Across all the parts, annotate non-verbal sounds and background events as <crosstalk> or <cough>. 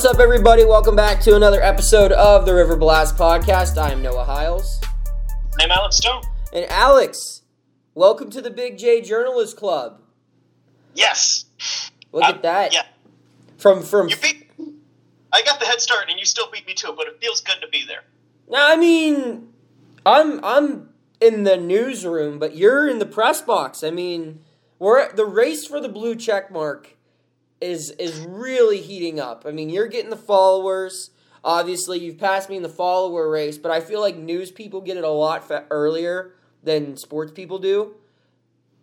What's up, everybody? Welcome back to another episode of the River Blast Podcast. I am Noah Hiles. I'm Alex Stone. And Alex, welcome to the Big J Journalist Club. Yes. Look Um, at that. Yeah. From from You beat. I got the head start, and you still beat me too. But it feels good to be there. Now, I mean, I'm I'm in the newsroom, but you're in the press box. I mean, we're the race for the blue check mark is is really heating up. I mean, you're getting the followers. Obviously, you've passed me in the follower race, but I feel like news people get it a lot fa- earlier than sports people do.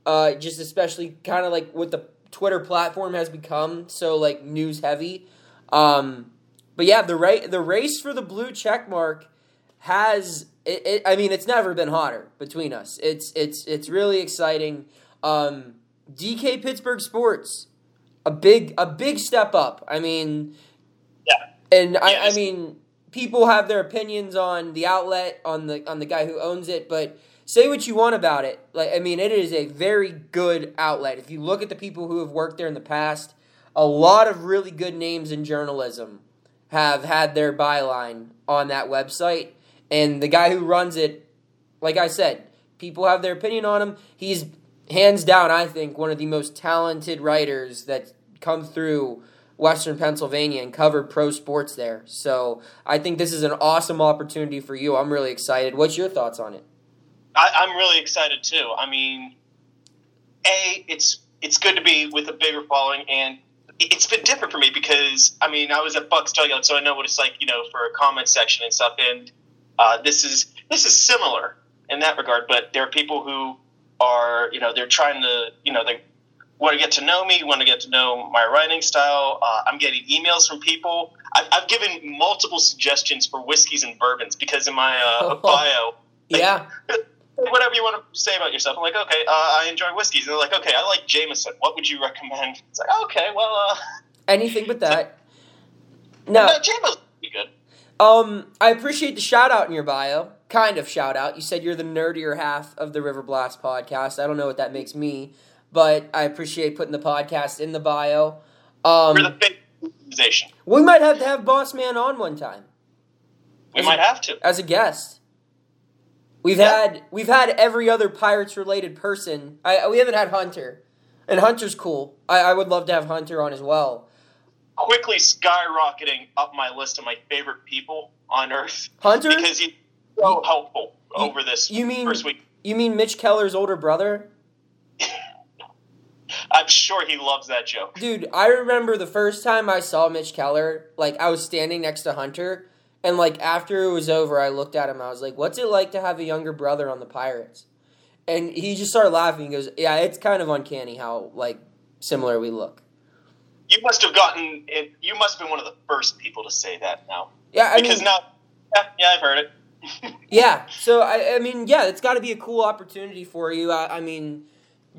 Uh, just especially kind of like what the Twitter platform has become so like news heavy. Um, but yeah, the ra- the race for the blue check mark has it, it, I mean, it's never been hotter between us. It's it's it's really exciting. Um, DK Pittsburgh Sports, a big a big step up. I mean, Yeah. and I, I mean, people have their opinions on the outlet, on the on the guy who owns it, but say what you want about it. Like I mean, it is a very good outlet. If you look at the people who have worked there in the past, a lot of really good names in journalism have had their byline on that website. And the guy who runs it, like I said, people have their opinion on him. He's hands down, I think, one of the most talented writers that come through Western Pennsylvania and covered pro sports there. So I think this is an awesome opportunity for you. I'm really excited. What's your thoughts on it? I, I'm really excited too. I mean, a it's it's good to be with a bigger following, and it- it's been different for me because I mean I was at Bucs Dugout, so I know what it's like, you know, for a comment section and stuff. And uh, this is this is similar in that regard, but there are people who are you know they're trying to you know they want to get to know me, want to get to know my writing style. Uh, I'm getting emails from people. I've, I've given multiple suggestions for whiskeys and bourbons because in my uh, bio Yeah. <laughs> whatever you want to say about yourself. I'm like, okay, uh, I enjoy whiskeys. And they're like, okay, I like Jameson. What would you recommend? It's like, okay, well, uh, <laughs> Anything but that. No. no, Jameson be good. Um, I appreciate the shout out in your bio. Kind of shout out. You said you're the nerdier half of the River Blast podcast. I don't know what that makes me, but I appreciate putting the podcast in the bio. Um, We're the big organization. we might have to have Boss Man on one time We might have to. as a guest. We've Yeah. had we've had every other pirates related person. I we haven't had Hunter, and Hunter's cool. I, I would love to have Hunter on as well. Quickly skyrocketing up my list of my favorite people on Earth Hunter, because he's so helpful over this you mean first week. you mean Mitch Keller's older brother? I'm sure he loves that joke. Dude, I remember the first time I saw Mitch Keller, like I was standing next to Hunter, and like after it was over, I looked at him. I was like, "What's it like to have a younger brother on the Pirates?" And he just started laughing. He goes, "Yeah, it's kind of uncanny how like similar we look." You must have gotten it. You must have been one of the first people to say that now. Yeah, I because mean, now, yeah, yeah, I've heard it. <laughs> yeah. So I, I mean, yeah, it's got to be a cool opportunity for you. I, I mean,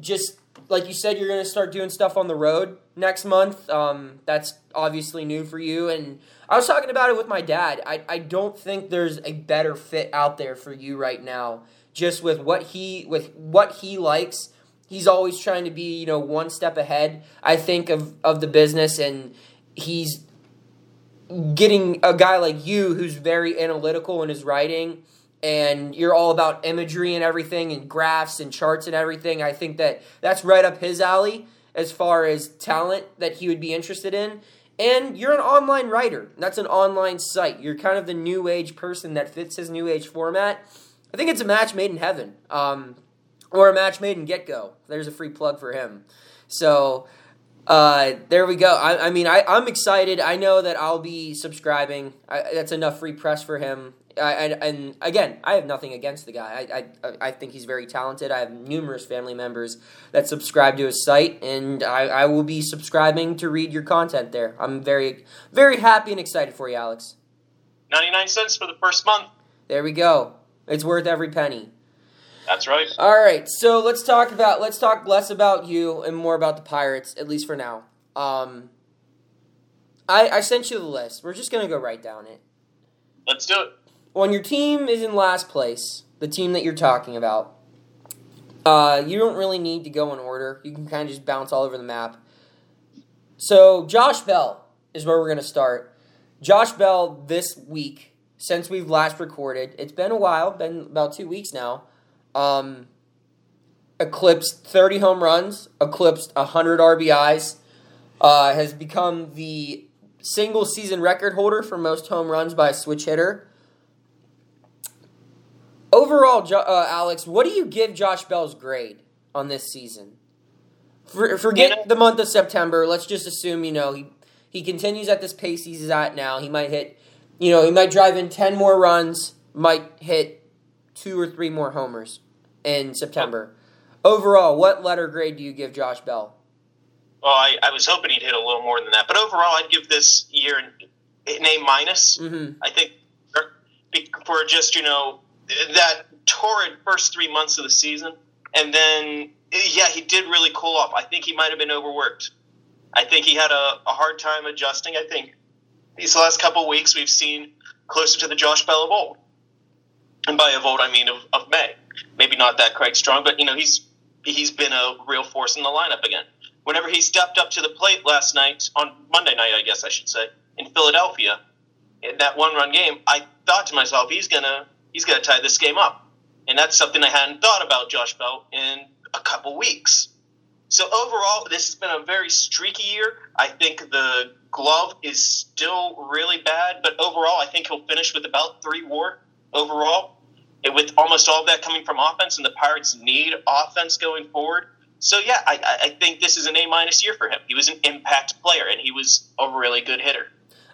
just like you said, you're gonna start doing stuff on the road next month. Um, that's obviously new for you. And I was talking about it with my dad. I, I don't think there's a better fit out there for you right now. Just with what he with what he likes, he's always trying to be you know one step ahead. I think of of the business, and he's getting a guy like you who's very analytical in his writing and you're all about imagery and everything and graphs and charts and everything i think that that's right up his alley as far as talent that he would be interested in and you're an online writer that's an online site you're kind of the new age person that fits his new age format i think it's a match made in heaven um, or a match made in get-go there's a free plug for him so uh, there we go. I, I mean, I, I'm excited. I know that I'll be subscribing. I, that's enough free press for him. I, and, and again, I have nothing against the guy. I, I, I think he's very talented. I have numerous family members that subscribe to his site, and I, I will be subscribing to read your content there. I'm very, very happy and excited for you, Alex. 99 cents for the first month. There we go. It's worth every penny. That's right. All right, so let's talk about let's talk less about you and more about the Pirates, at least for now. Um, I I sent you the list. We're just gonna go right down it. Let's do it. When your team is in last place, the team that you're talking about, uh, you don't really need to go in order. You can kind of just bounce all over the map. So Josh Bell is where we're gonna start. Josh Bell this week since we've last recorded. It's been a while, been about two weeks now. Um, eclipsed 30 home runs, eclipsed 100 RBIs, uh, has become the single season record holder for most home runs by a switch hitter. Overall, jo- uh, Alex, what do you give Josh Bell's grade on this season? For, forget You know- the month of September. Let's just assume you know he he continues at this pace he's at now. He might hit, you know, he might drive in ten more runs, might hit two or three more homers in September. Overall, what letter grade do you give Josh Bell? Well, I, I was hoping he'd hit a little more than that, but overall, I'd give this year an, an A minus. Mm-hmm. I think for just you know that torrid first three months of the season, and then yeah, he did really cool off. I think he might have been overworked. I think he had a, a hard time adjusting. I think these last couple weeks we've seen closer to the Josh Bell of old, and by of old I mean of, of May. Maybe not that Craig Strong, but you know he's he's been a real force in the lineup again. Whenever he stepped up to the plate last night on Monday night, I guess I should say, in Philadelphia, in that one-run game, I thought to myself, he's gonna he's got to tie this game up, and that's something I hadn't thought about Josh Bell in a couple weeks. So overall, this has been a very streaky year. I think the glove is still really bad, but overall, I think he'll finish with about three WAR overall, and with almost all of that coming from offense, and the Pirates need offense going forward. So yeah, I, I- think this is an A minus year for him. He was an impact player, and he was a really good hitter.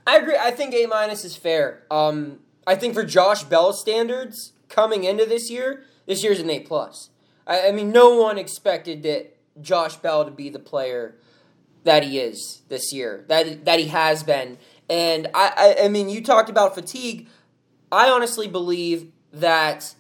I agree. I think A minus is fair. Um, I think for Josh Bell standards coming into this year, this year's an A plus. I, I mean, no one expected that Josh Bell to be the player that he is this year, that that he has been. And I, I, I mean, you talked about fatigue. I honestly believe that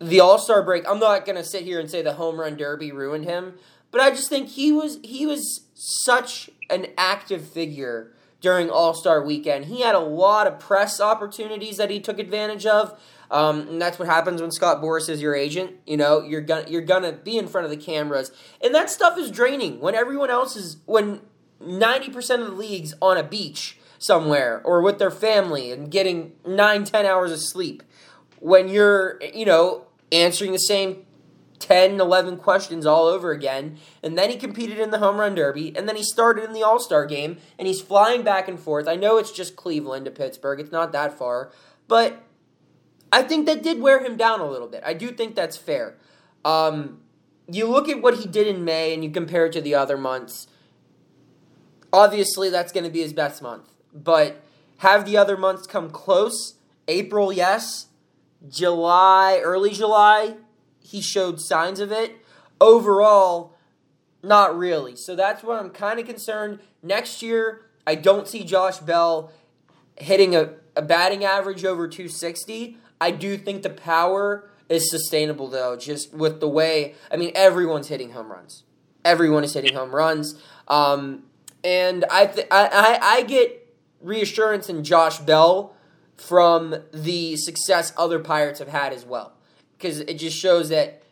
the All Star break. I'm not gonna sit here and say the home run derby ruined him, but I just think he was he was such an active figure during All Star weekend. He had a lot of press opportunities that he took advantage of. Um, and that's what happens when Scott Boras is your agent. You know, you're gonna you're gonna be in front of the cameras, and that stuff is draining. When everyone else is when ninety percent of the league's on a beach somewhere or with their family and getting nine ten hours of sleep. When you're you know answering the same 10, 11 questions all over again. And then he competed in the home run derby. And then he started in the All Star game. And he's flying back and forth. I know it's just Cleveland to Pittsburgh, it's not that far. But I think that did wear him down a little bit. I do think that's fair. Um, you look at what he did in May and you compare it to the other months. Obviously, that's going to be his best month. But have the other months come close? April, yes. July, early July, he showed signs of it. Overall, not really. So that's why I'm kind of concerned. Next year, I don't see Josh Bell hitting a, a batting average over 260. I do think the power is sustainable, though, just with the way, I mean, everyone's hitting home runs. Everyone is hitting home runs. Um, and I, th- I, I, I get reassurance in Josh Bell from the success other Pirates have had as well. Because it just shows that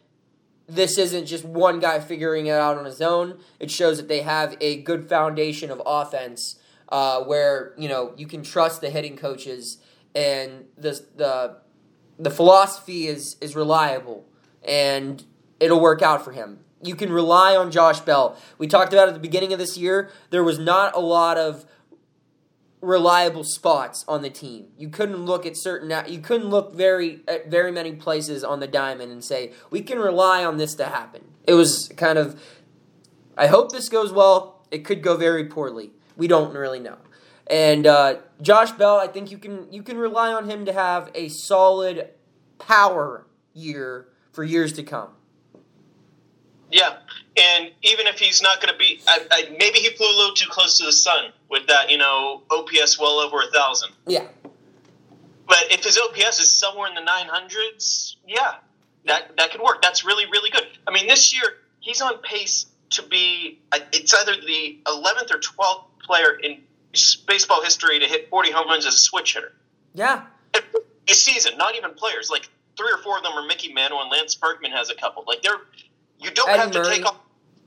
this isn't just one guy figuring it out on his own. It shows that they have a good foundation of offense uh, where, you know, you can trust the hitting coaches and the, the, the philosophy is, is reliable and it'll work out for him. You can rely on Josh Bell. We talked about at the beginning of this year, there was not a lot of reliable spots on the team. You couldn't look at certain you couldn't look very at very many places on the diamond and say we can rely on this to happen. It was kind of I hope this goes well. It could go very poorly. We don't really know. And uh, Josh Bell, I think you can you can rely on him to have a solid power year for years to come. Yeah, and even if he's not going to be, I, I, maybe he flew a little too close to the sun with that, you know, OPS well over a thousand. Yeah. But if his OPS is somewhere in the nine hundreds, yeah, that that could work. That's really really good. I mean, this year he's on pace to be. It's either the eleventh or twelfth player in baseball history to hit forty home runs as a switch hitter. Yeah. A season, not even players. Like three or four of them are Mickey Mantle and Lance Berkman has a couple. Like they're you don't have to Murray. take off.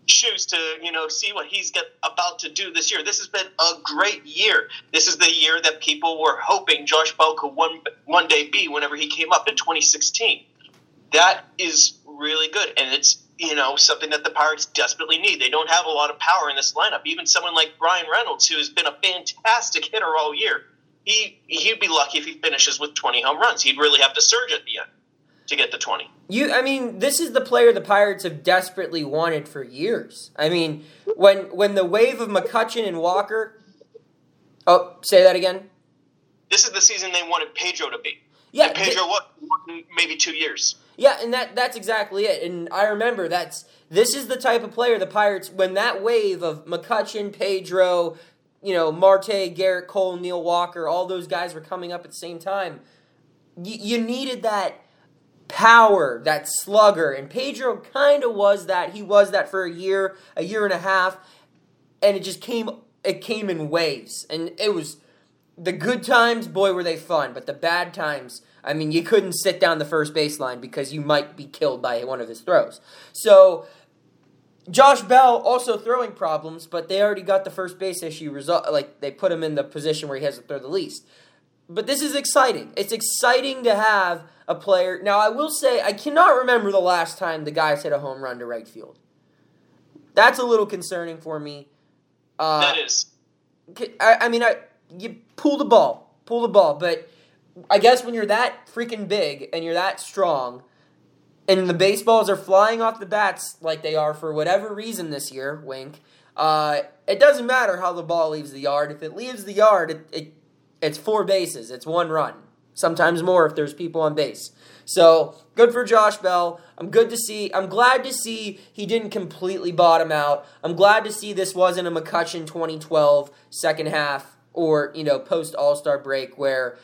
shoes to you know see what he's get, about to do this year. This has been a great year. This is the year that people were hoping Josh Bell could one one day be whenever he came up in 2016. That is really good, and it's you know something that the Pirates desperately need. They don't have a lot of power in this lineup. Even someone like Bryan Reynolds, who has been a fantastic hitter all year, he he'd be lucky if he finishes with 20 home runs. He'd really have to surge at the end to get the 20. You, I mean, this is the player the Pirates have desperately wanted for years. I mean, when when the wave of McCutchen and Walker. Oh, say that again. This is the season they wanted Pedro to be. Yeah, and Pedro, what maybe two years. Yeah, and that that's exactly it. And I remember that's this is the type of player the Pirates when that wave of McCutchen, Pedro, you know, Marte, Gerrit Cole, Neil Walker, all those guys were coming up at the same time. Y- you needed that power, that slugger. And Pedro kind of was that. He was that for a year, a year and a half, and it just came it came in waves. And it was the good times, boy were they fun, but the bad times, I mean, you couldn't sit down the first baseline because you might be killed by one of his throws. So Josh Bell also throwing problems, but they already got the first base issue result. Like they put him in the position where he has to throw the least. But this is exciting. It's exciting to have a player. Now, I will say, I cannot remember the last time the guys hit a home run to right field. That's a little concerning for me. Uh, that is. I, I mean, I you pull the ball, pull the ball, but I guess when you're that freaking big and you're that strong, and the baseballs are flying off the bats like they are for whatever reason this year, wink. Uh, it doesn't matter how the ball leaves the yard. If it leaves the yard, it, it it's four bases. It's one run sometimes more if there's people on base. So good for Josh Bell. I'm good to see. I'm glad to see he didn't completely bottom out. I'm glad to see this wasn't a McCutchen 2012 second half or you know post All Star break where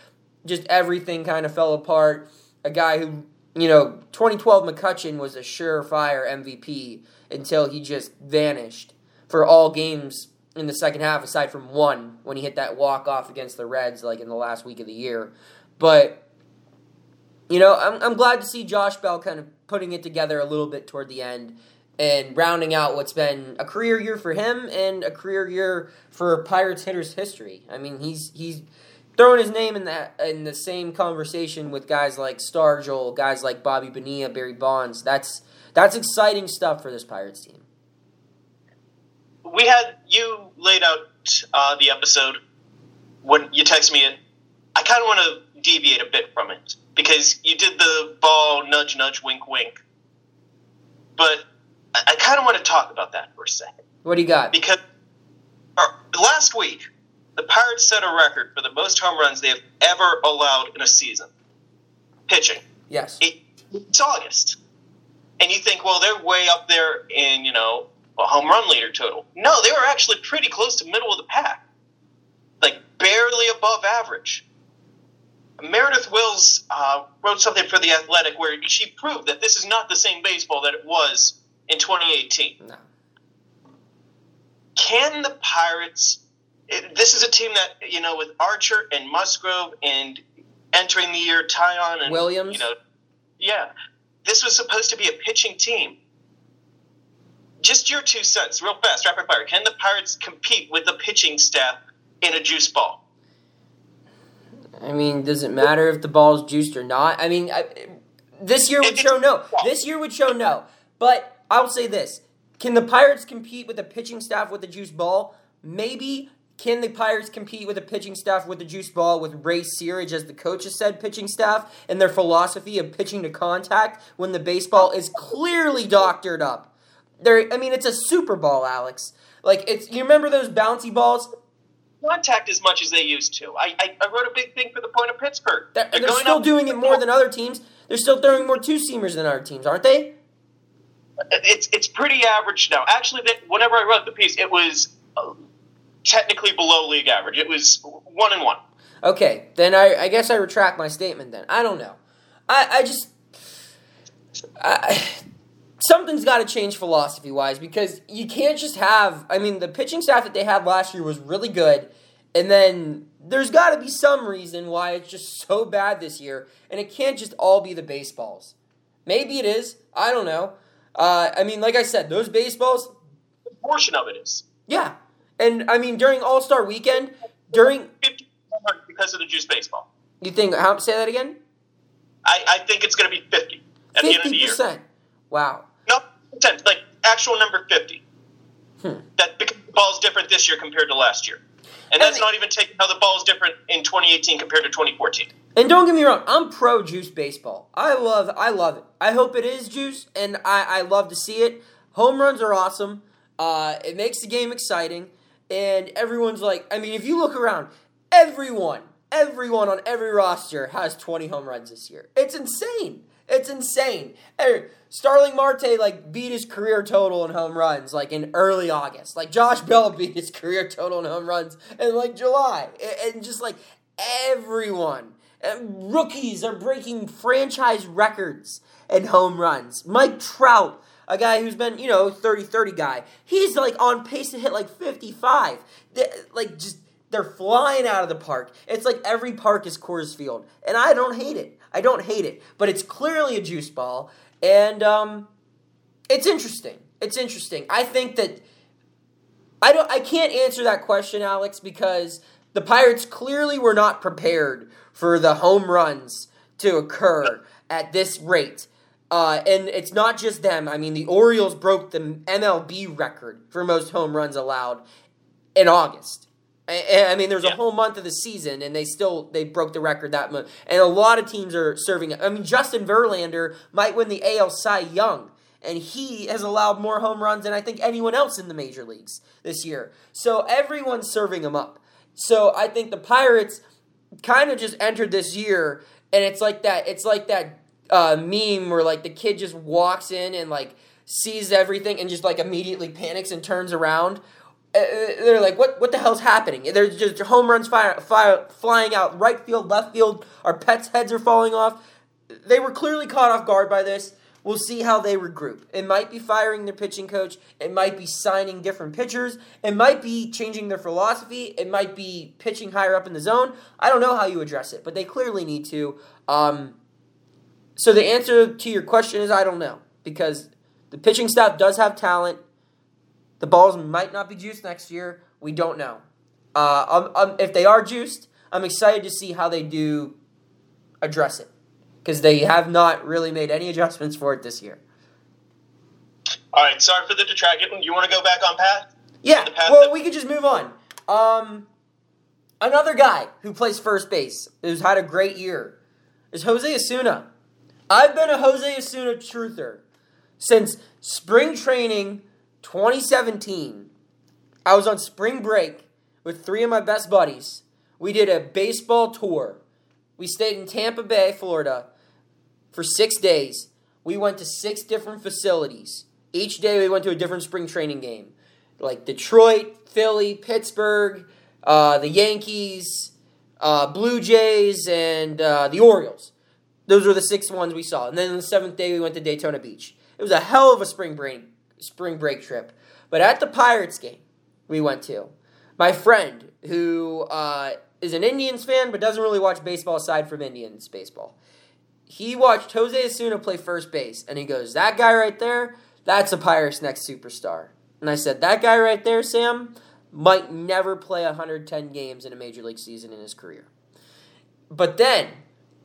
just everything kind of fell apart. A guy who you know 2012 McCutchen was a surefire MVP until he just vanished for all games in the second half, aside from one when he hit that walk off against the Reds like in the last week of the year. But you know, I'm I'm glad to see Josh Bell kind of putting it together a little bit toward the end and rounding out what's been a career year for him and a career year for Pirates hitters history. I mean, he's he's throwing his name in that in the same conversation with guys like Stargell, guys like Bobby Bonilla, Barry Bonds. That's that's exciting stuff for this Pirates team. We had you laid out uh, the episode when you texted me. And I kind of want to deviate a bit from it because you did the ball nudge nudge wink wink. But I, I kind of want to talk about that for a second. What do you got? Because uh, last week the Pirates set a record for the most home runs they have ever allowed in a season. Pitching. Yes. It, it's August. And you think, well, they're way up there in, you know, a home run leader total. No, they were actually pretty close to middle of the pack. Like barely above average. Meredith Wills uh, wrote something for The Athletic where she proved that this is not the same baseball that it was in 2018. No. Can the Pirates? It, this is a team that you know with Archer and Musgrove and entering the year Taillon and Williams. You know, yeah, this was supposed to be a pitching team. Just your two cents, real fast, rapid fire. Can the Pirates compete with the pitching staff in a juice ball? I mean, does it matter if the ball's juiced or not? I mean, I, this year would show no. This year would show no. But I'll say this: Can the Pirates compete with a pitching staff with a juice ball? Maybe. Can the Pirates compete with a pitching staff with a juice ball with Ray Searage as the coach has said pitching staff and their philosophy of pitching to contact when the baseball is clearly doctored up? There, I mean, it's a Super Ball, Alex. Like it's you remember those bouncy balls? Contact as much as they used to. I, I, I wrote a big thing for the point of Pittsburgh. They're, they're, they're still doing it more than other teams. They're still throwing more two seamers than other teams, aren't they? It's it's pretty average now. Actually, that whenever I wrote the piece, it was uh, technically below league average. It was one and one. Okay, then I, I guess I retract my statement. Then I don't know. I I just I, something's got to change philosophy wise because you can't just have. I mean, the pitching staff that they had last year was really good, and then there's got to be some reason why it's just so bad this year, and it can't just all be the baseballs. Maybe it is. I don't know. Uh, I mean, like I said, those baseballs portion of it is. Yeah, and I mean during All Star Weekend, during 50 because of the juice baseball. you think how say that again? I, I think it's going to be 50 at the end of the Fifty year. Wow. No, 10, like actual number 50. Hmm. That because the ball's different this year compared to last year. And that's not even taking how the ball is different in 2018 compared to 2014. And don't get me wrong, I'm pro juice baseball. I love I love it. I hope it is juice and I, I love to see it. Home runs are awesome. Uh, it makes the game exciting. And everyone's like I mean, if you look around, everyone, everyone on every roster has 20 home runs this year. It's insane. It's insane. Starling Marte like beat his career total in home runs like in early August. Like Josh Bell <laughs> beat his career total in home runs in like July. And- just like everyone, and rookies are breaking franchise records in home runs. Mike Trout, a guy who's been, you know, 30-30 guy, he's like on pace to hit like 55. They- like just they're flying out of the park. It's like every park is Coors Field, and I don't hate it. I don't hate it, but it's clearly a juice ball, and um, it's interesting. It's interesting. I think that I don't. I can't answer that question, Alex, because the Pirates clearly were not prepared for the home runs to occur at this rate. Uh, and it's not just them. I mean, the Orioles broke the MLB record for most home runs allowed in August. I mean, there's a whole month of the season, and they still they broke the record that month. And a lot of teams are serving. I mean, Justin Verlander might win the AL Cy Young, and he has allowed more home runs than I think anyone else in the major leagues this year. So everyone's serving him up. So I think the Pirates kind of just entered this year, and it's like that. It's like that uh, meme where like the kid just walks in and like sees everything and just like immediately panics and turns around. Uh, they're like, what? What the hell's happening? There's just home runs fire, fire, flying out right field, left field. Our pets' heads are falling off. They were clearly caught off guard by this. We'll see how they regroup. It might be firing their pitching coach. It might be signing different pitchers. It might be changing their philosophy. It might be pitching higher up in the zone. I don't know how you address it, but they clearly need to. Um, so the answer to your question is I don't know because the pitching staff does have talent. The balls might not be juiced next year. We don't know. Uh, um, um, if they are juiced, I'm excited to see how they do address it because they have not really made any adjustments for it this year. All right, sorry for the detraction. You want to go back on Pat? Yeah, path well, that- we could just move on. Um, another guy who plays first base, who's had a great year, is Jose Osuna. I've been a Jose Osuna truther since spring training 2017. I was on spring break with three of my best buddies. We did a baseball tour. We stayed in Tampa Bay, Florida for six days. We went to six different facilities. Each day we went to a different spring training game like Detroit, Philly, Pittsburgh, uh, the Yankees, uh, Blue Jays, and uh, the Orioles. Those were the six ones we saw. And then the seventh day, we went to Daytona Beach. It was a hell of a spring break, spring break trip. But at the Pirates game we went to, my friend, who uh, is an Indians fan but doesn't really watch baseball aside from Indians baseball, he watched Jose Osuna play first base, and he goes, "That guy right there, that's a Pirates' next superstar." And I said, "That guy right there, Sam, might never play 110 games in a major league season in his career." But then,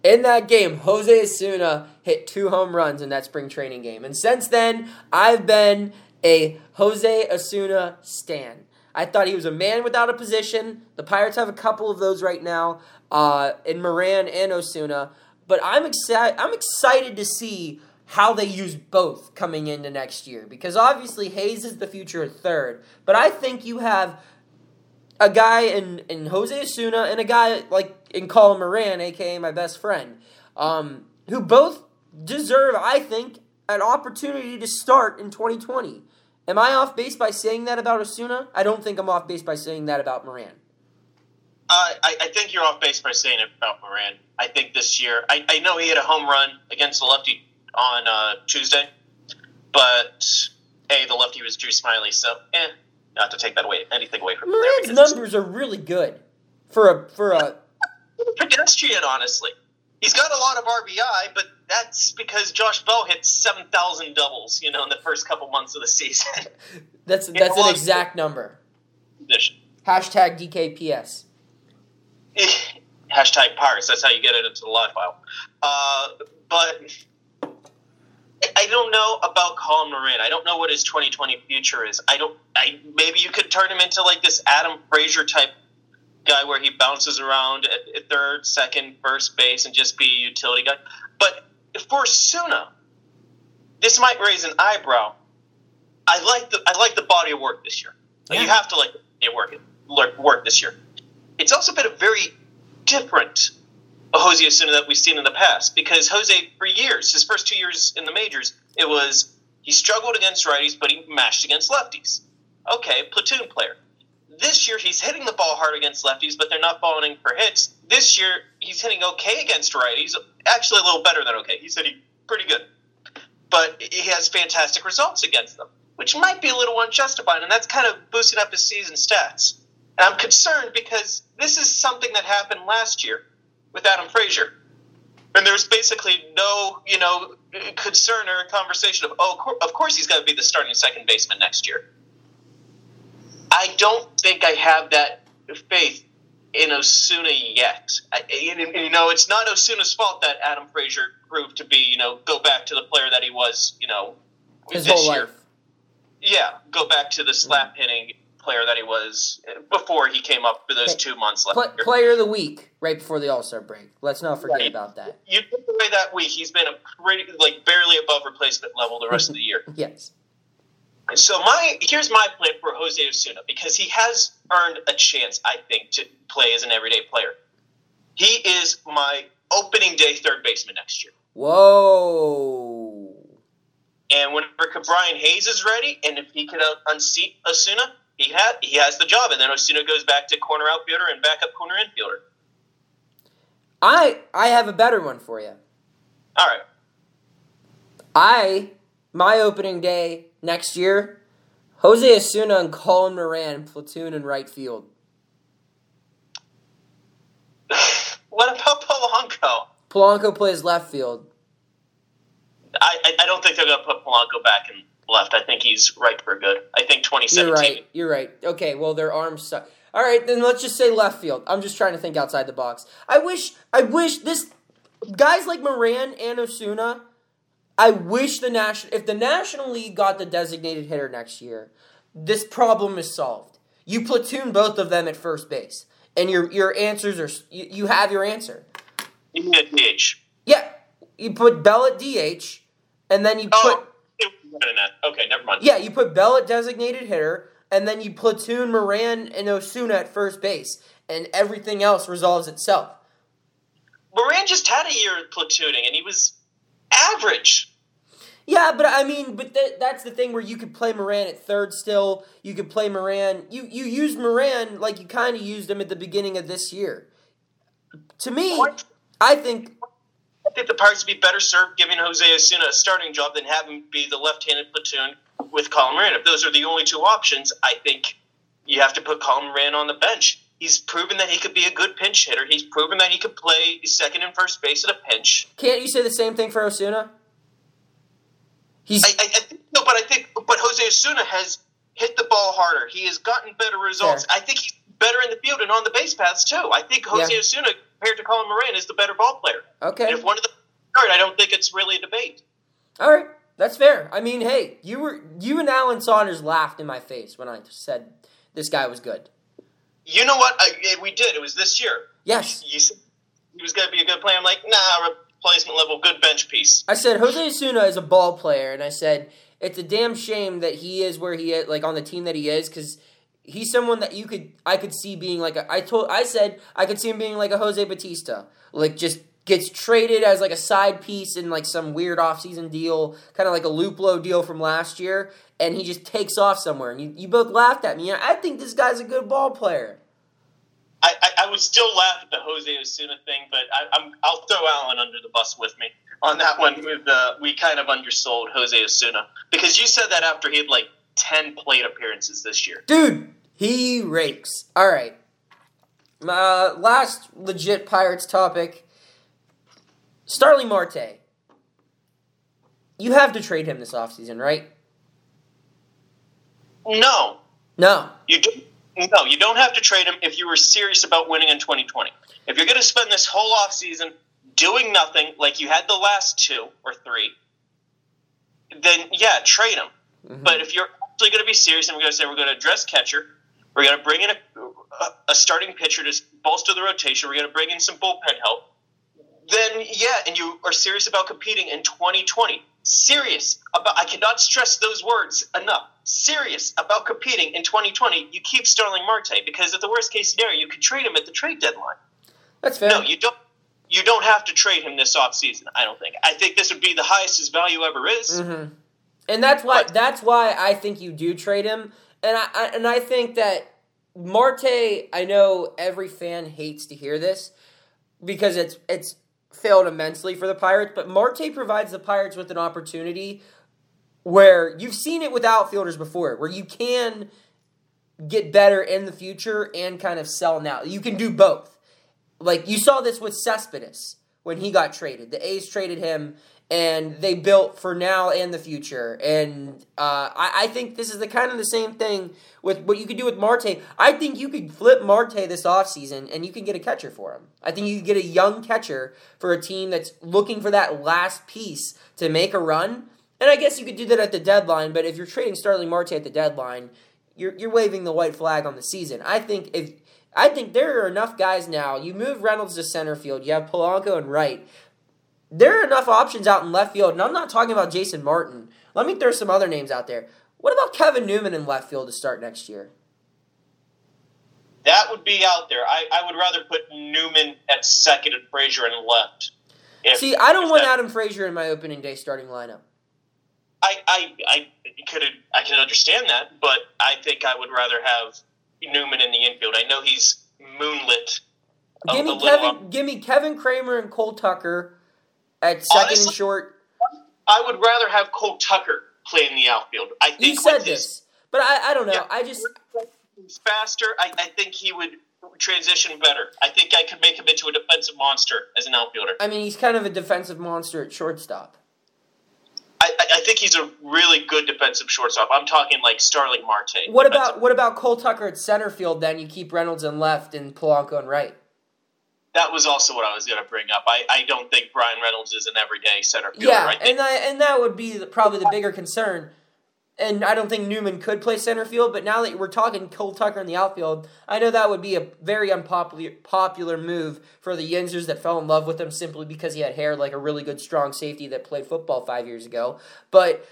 in that game, Jose Osuna hit two home runs in that spring training game, and since then, I've been a Jose Osuna stan. I thought he was a man without a position. The Pirates have a couple of those right now, uh, in Moran and Osuna. But I'm excited. I'm excited to see how they use both coming into next year because obviously Hayes is the future third. But I think you have a guy in, in Jose Osuna and a guy like in Colin Moran, aka my best friend, um, who both deserve, I think, an opportunity to start in 2020. Am I off base by saying that about Osuna? I don't think I'm off base by saying that about Moran. Uh, I, I think you're off base by saying it about Moran. I think this year, I, I know he had a home run against the lefty on uh, Tuesday, but a the lefty was Drew Smyly, so eh, not to take that away anything away from Moran's numbers are really good for a for a pedestrian. Honestly, he's got a lot of RBI, but that's because Josh Bell hit seven thousand doubles, you know, in the first couple months of the season. <laughs> That's that's an exact number. Condition. Hashtag DKPS. <laughs> Hashtag Pirates. That's how you get it into the live file. Uh, but I don't know about Colin Moran. I don't know what his 2020 future is. I don't. I maybe you could turn him into like this Adam Frazier type guy where he bounces around at, at third, second, first base and just be a utility guy. But for Osuna, this might raise an eyebrow. I like the I like the body of work this year. Yeah. You have to like the work work this year. It's also been a very different Jose Osuna that we've seen in the past because Jose for years, his first two years in the majors, it was he struggled against righties, but he mashed against lefties. Okay, platoon player. This year he's hitting the ball hard against lefties, but they're not falling for hits. This year he's hitting okay against righties, actually a little better than okay. He's hitting pretty good, but he has fantastic results against them, which might be a little unjustified, and that's kind of boosting up his season stats. And I'm concerned because this is something that happened last year with Adam Frazier. And there's basically no, you know, concern or conversation of, oh, of course he's going to be the starting second baseman next year. I don't think I have that faith in Osuna yet. I, and, and, you know, it's not Osuna's fault that Adam Frazier proved to be, you know, go back to the player that he was, you know, his whole year. life. Yeah, go back to the mm-hmm. slap hitting player that he was before he came up for those two months left. player of the week right before the All Star break. Let's not forget right. about that. You took away that week. He's been a pretty like barely above replacement level the rest of the year. <laughs> yes. So my here's my plan for Jose Osuna because he has earned a chance, I think, to play as an everyday player. He is my opening day third baseman next year. Whoa. And whenever Brian Hayes is ready, and if he can unseat Osuna, he had he has the job, and then Osuna goes back to corner outfielder and backup corner infielder. I I have a better one for you. All right. I my opening day next year, Jose Osuna and Colin Moran platoon in right field. <sighs> what about Polanco? Polanco plays left field. I, I, I don't think they're going to put Polanco back in left. I think he's right for good. I think 2017. You're right. You're right. Okay, well, their arms suck. All right, then let's just say left field. I'm just trying to think outside the box. I wish, I wish this guys like Moran and Osuna. I wish the national, if the National League got the designated hitter next year, this problem is solved. You platoon both of them at first base, and your your answers are you, you have your answer. You DH? Yeah, you put Bell at DH, and then you oh. put Okay, never mind. Yeah, you put Bell at designated hitter, and then you platoon Moran and Osuna at first base, and everything else resolves itself. Moran just had a year of platooning, and he was average. Yeah, but I mean, but th- that's the thing where you could play Moran at third still. You could play Moran. You you used Moran like you kind of used him at the beginning of this year. To me, what? I think I think the Pirates would be better served giving Jose Osuna a starting job than having him be the left-handed platoon with Colin Moran. If those are the only two options, I think you have to put Colin Moran on the bench. He's proven that he could be a good pinch hitter. He's proven that he could play second and first base at a pinch. Can't you say the same thing for Osuna? He's I, I, I think, no, but I think but Jose Osuna has hit the ball harder. He has gotten better results. Fair. I think he's better in the field and on the base paths too. I think Jose yeah. Osuna compared to Colin Moran is the better ball player. Okay. And if one of them start, I don't think it's really a debate. All right, that's fair. I mean, hey, you were you and Alan Saunders laughed in my face when I said this guy was good. You know what? I, we did. It was this year. Yes. You, he was going to be a good player. I'm like, nah, replacement level, good bench piece. I said Jose Osuna is a ball player, and I said it's a damn shame that he is where he is, like on the team that he is, because he's someone that you could I could see being like a, I told I said I could see him being like a Jose Bautista, like just gets traded as like a side piece in like some weird offseason deal, kind of like a Luplow deal from last year, and he just takes off somewhere. And you, you both laughed at me. I think this guy's a good ball player. I, I, I would still laugh at the Jose Osuna thing, but I, am I'll throw Alan under the bus with me on that one. With uh, we kind of undersold Jose Osuna because you said that after he had like ten plate appearances this year. Dude, he rakes. All right. Uh, last legit Pirates topic. Starling Marte. you have to trade him this offseason, right? No, No. you don't. No, you don't have to trade him if you were serious about winning in 2020. If you're going to spend this whole offseason doing nothing like you had the last two or three, then yeah, trade him. Mhm. But if you're actually going to be serious and we're going to say we're going to address catcher, we're going to bring in a, a starting pitcher to bolster the rotation, we're going to bring in some bullpen help, then yeah, and you are serious about competing in 2020. Serious about, I cannot stress those words enough. Serious about competing in 2020. You keep Starling Marte because at the worst case scenario, you could trade him at the trade deadline. That's fair. No, you don't. You don't have to trade him this offseason, I don't think. I think this would be the highest his value ever is. hmm And that's why But- that's why I think you do trade him. And I, I and I think that Marte. I know every fan hates to hear this because it's it's failed immensely for the Pirates. But Marte provides the Pirates with an opportunity where you've seen it with outfielders before, where you can get better in the future and kind of sell now. You can do both. Like you saw this with Cespedes when he got traded. The A's traded him, and they built for now and the future. And uh, I, I think this is the kind of the same thing with what you could do with Marte. I think you could flip Marte this offseason and you can get a catcher for him. I think you could get a young catcher for a team that's looking for that last piece to make a run. And I guess you could do that at the deadline, but if you're trading Starling Marte at the deadline, you're you're waving the white flag on the season. I think if I think there are enough guys now. You move Reynolds to center field. You have Polanco and right. There are enough options out in left field, and I'm not talking about Jason Martin. Let me throw some other names out there. What about Kevin Newman in left field to start next year? That would be out there. I, I would rather put Newman at second and Frazier in left. If- See, I don't want that- Adam Frazier in my opening day starting lineup. I, I, I could I can understand that, but I think I would rather have Newman in the infield. I know he's moonlit. Give me Kevin. Give me Kevin Kramer and Cole Tucker at second and Honestly, short. I would rather have Cole Tucker play in the outfield. I think You said with his- this, but I, I don't know. Yeah. I just faster. I, I think he would transition better. I think I could make him into a defensive monster as an outfielder. I mean he's kind of a defensive monster at shortstop. I, I, think he's a really good defensive shortstop. I'm talking like Starling Marte. What about what about Cole Tucker at center field? Then you keep Reynolds in left and Polanco in right. That? Was also what I was going to bring up. I, I don't think Bryan Reynolds is an everyday center fielder. Yeah, I and I, and that would be the, probably the bigger concern. And I don't think Newman could play center field, but now that we're talking Cole Tucker in the outfield, I know that would be a very unpopular popular move for the Yinzers that fell in love with him simply because he had hair like a really good strong safety that played football five years ago. But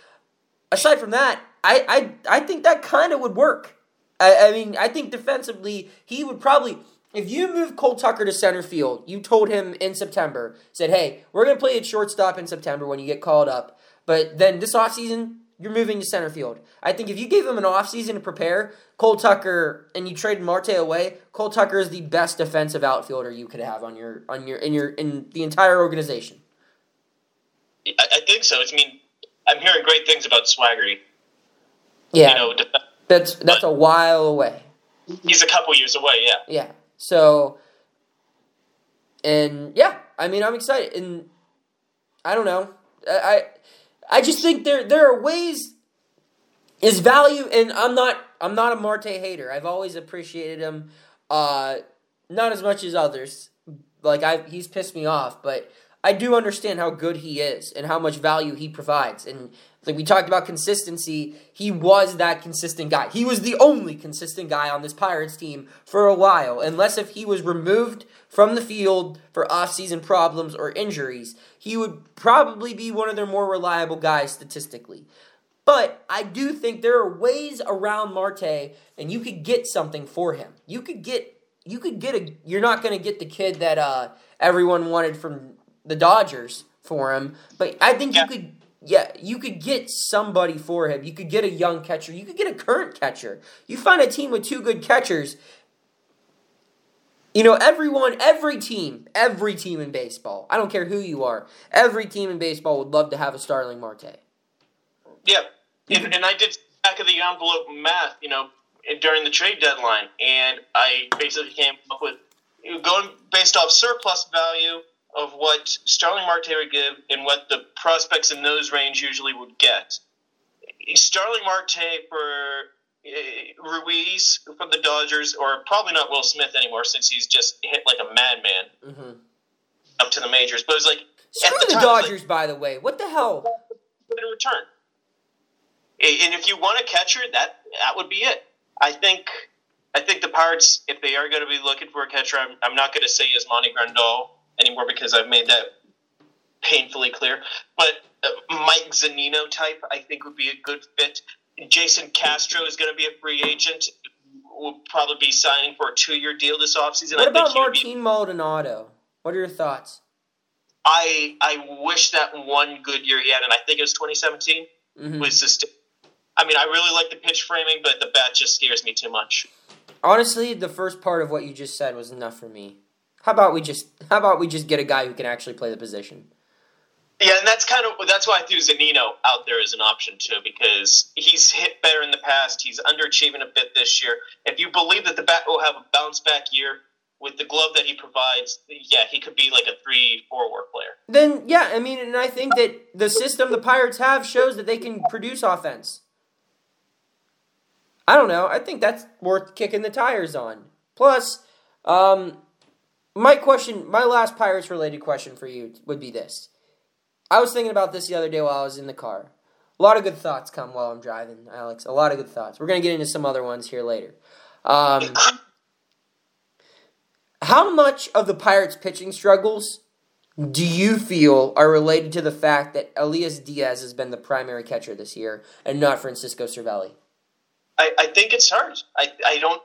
aside from that, I I, I think that kind of would work. I, I mean, I think defensively he would probably. If you move Cole Tucker to center field, you told him in September, said, hey, we're going to play at shortstop in September when you get called up. But then this offseason, you're moving to center field. I think if you gave him an offseason to prepare, Cole Tucker and you traded Marte away, Cole Tucker is the best defensive outfielder you could have on your on your in your in the entire organization. I, I think so. I mean, I'm hearing great things about Swaggerty. Yeah, You know, that's that's a while away. he's a couple years away. Yeah. Yeah. So, and yeah, I mean, I'm excited, and I don't know, I, I, I just think there there are ways. Is value, and I'm not I'm not a Marte hater. I've always appreciated him, uh, not as much as others. Like I, he's pissed me off, but I do understand how good he is and how much value he provides. And like we talked about consistency, he was that consistent guy. He was the only consistent guy on this Pirates team for a while, unless if he was removed from the field for off-season problems or injuries, he would probably be one of their more reliable guys statistically. But I do think there are ways around Marte, and you could get something for him. You could get you could get a. You're not going to get the kid that uh, everyone wanted from the Dodgers for him, but I think Yeah. you could. Yeah, you could get somebody for him. You could get a young catcher. You could get a current catcher. You find a team with two good catchers. You know, everyone, every team, every team in baseball, I don't care who you are, every team in baseball would love to have a Starling Marte. Yeah, and, and I did back of the envelope math, you know, during the trade deadline, and I basically came up with going based off surplus value of what Starling Marte would give and what the prospects in those range usually would get. Starling Marte for uh, Ruiz from the Dodgers, or probably not Will Smith anymore since he's just hit like a madman Mm-hmm. up to the majors. But it was like Screw At the the, time, was like- Dodgers, by the way. What the hell? in return. And if you want a catcher, that that would be it. I think I think the Pirates, if they are going to be looking for a catcher, I'm, I'm not going to say Yasmani Grandal anymore because I've made that painfully clear. But uh, Mike Zunino type, I think, would be a good fit. Jason Castro is going to be a free agent. Will probably be signing for a two-year deal this offseason. What I about would be- Martin Maldonado? What are your thoughts? I I wish that one good year he had, and I think it was 2017. Mhm. was just I mean, I really like the pitch framing, but the bat just scares me too much. Honestly, the first part of what you just said was enough for me. How about we just how about we just get a guy who can actually play the position? Yeah, and that's kind of that's why I threw Zunino out there as an option too, because he's hit better in the past. He's underachieving a bit this year. If you believe that the bat will have a bounce back year with the glove that he provides, yeah, he could be like a three, four war player. Then yeah, I mean, and I think that the system the Pirates have shows that they can produce offense. I don't know. I think that's worth kicking the tires on. Plus, um, my question, my last Pirates related question for you would be this. I was thinking about this the other day while I was in the car. A lot of good thoughts come while I'm driving, Alex. A lot of good thoughts. We're gonna get into some other ones here later. Um, how much of the Pirates' pitching struggles do you feel are related to the fact that Elias Diaz has been the primary catcher this year and not Francisco Cervelli? I, I think it's hurt. I, I don't.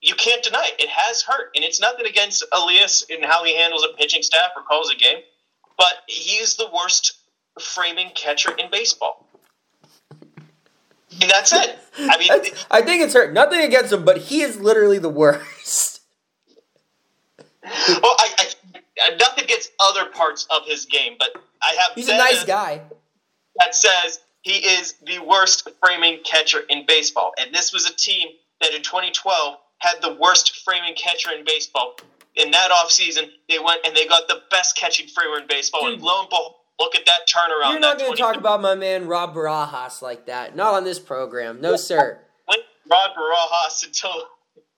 You can't deny it. It has hurt, and it's nothing against Elias and how he handles a pitching staff or calls a game, but he's the worst framing catcher in baseball. And that's it. I mean, I think it's hurt. Nothing against him, but he is literally the worst. <laughs> well, I, I nothing against other parts of his game, but I have He's a nice guy. that says he is the worst framing catcher in baseball, and this was a team that in 2012 had the worst framing catcher in baseball. In that offseason, they went and they got the best catching framer in baseball, and Dude. lo and behold, look at that turnaround. You're not going to talk about my man Rod Barajas like that. Not on this program. No, sir. Wait, Rod Barajas until <laughs>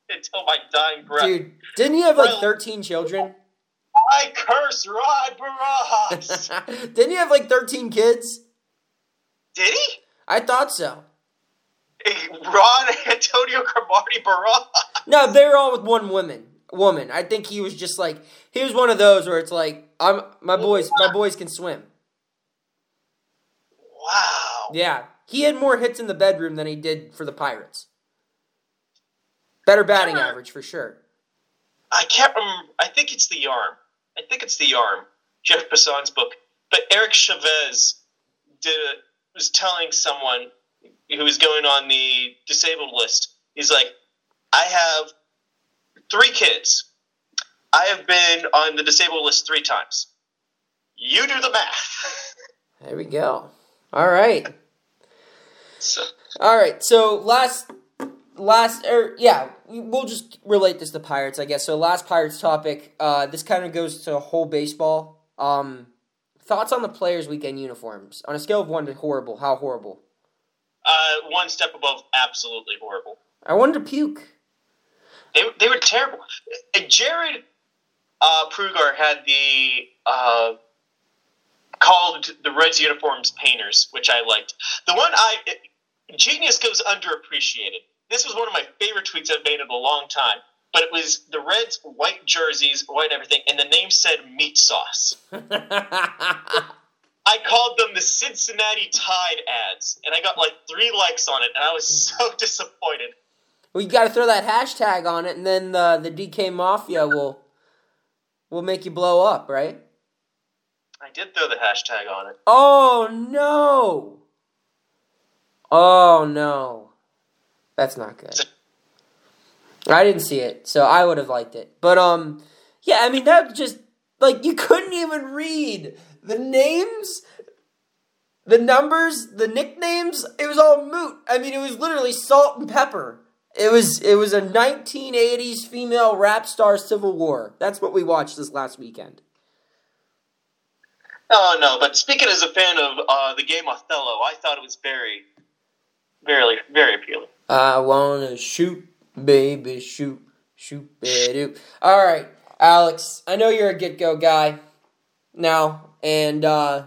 until my dying breath. Dude, didn't he have like 13 children? I curse Rod Barajas. <laughs> didn't he have like 13 kids? Did he? I thought so. Ron <laughs> Antonio Cromartie Barajas. No, they were all with one woman. Woman. I think he was just like he was one of those where it's like I'm my boys my boys can swim. Wow. Yeah. He had more hits in the bedroom than he did for the Pirates. Better batting average for sure. I can't remember. I think it's the arm. I think it's the arm. Jeff Passan's book. But Eric Chavez did a, was telling someone who was going on the disabled list. He's like, I have three kids. I have been on the disabled list three times. You do the math. <laughs> There we go. All right. so, All right. So last, last, or yeah, we'll just relate this to Pirates, I guess. So last Pirates topic. Uh, this kind of goes to whole baseball. Um, thoughts on the players' weekend uniforms on a scale of one to horrible. How horrible? uh, one step above absolutely horrible. I wanted to puke. They, they were terrible. Jared uh, Prugar had the uh, called the Reds uniforms painters, which I liked. The one I genius goes underappreciated. This was one of my favorite tweets I've made in a long time. But it was the Reds white jerseys, white everything, and the name said meat sauce. <laughs> I called them the Cincinnati Tide ads, and I got like three likes on it, and I was so <laughs> disappointed. Well, you got to throw that hashtag on it, and then the the DK Mafia will will make you blow up, right? I did throw the hashtag on it. Oh no! Oh no! That's not good. <laughs> I didn't see it, so I would have liked it. But um, yeah, I mean that just like you couldn't even read the names, the numbers, the nicknames. It was all moot. I mean, it was literally salt and pepper. It was it was a 1980s female rap star civil war. That's what we watched this last weekend. Oh no! But speaking as a fan of uh, the game Othello, I thought it was very, very, very appealing. I wanna shoot, baby, shoot, shoot, baby. All right, Alex. I know you're a get go guy now, and uh,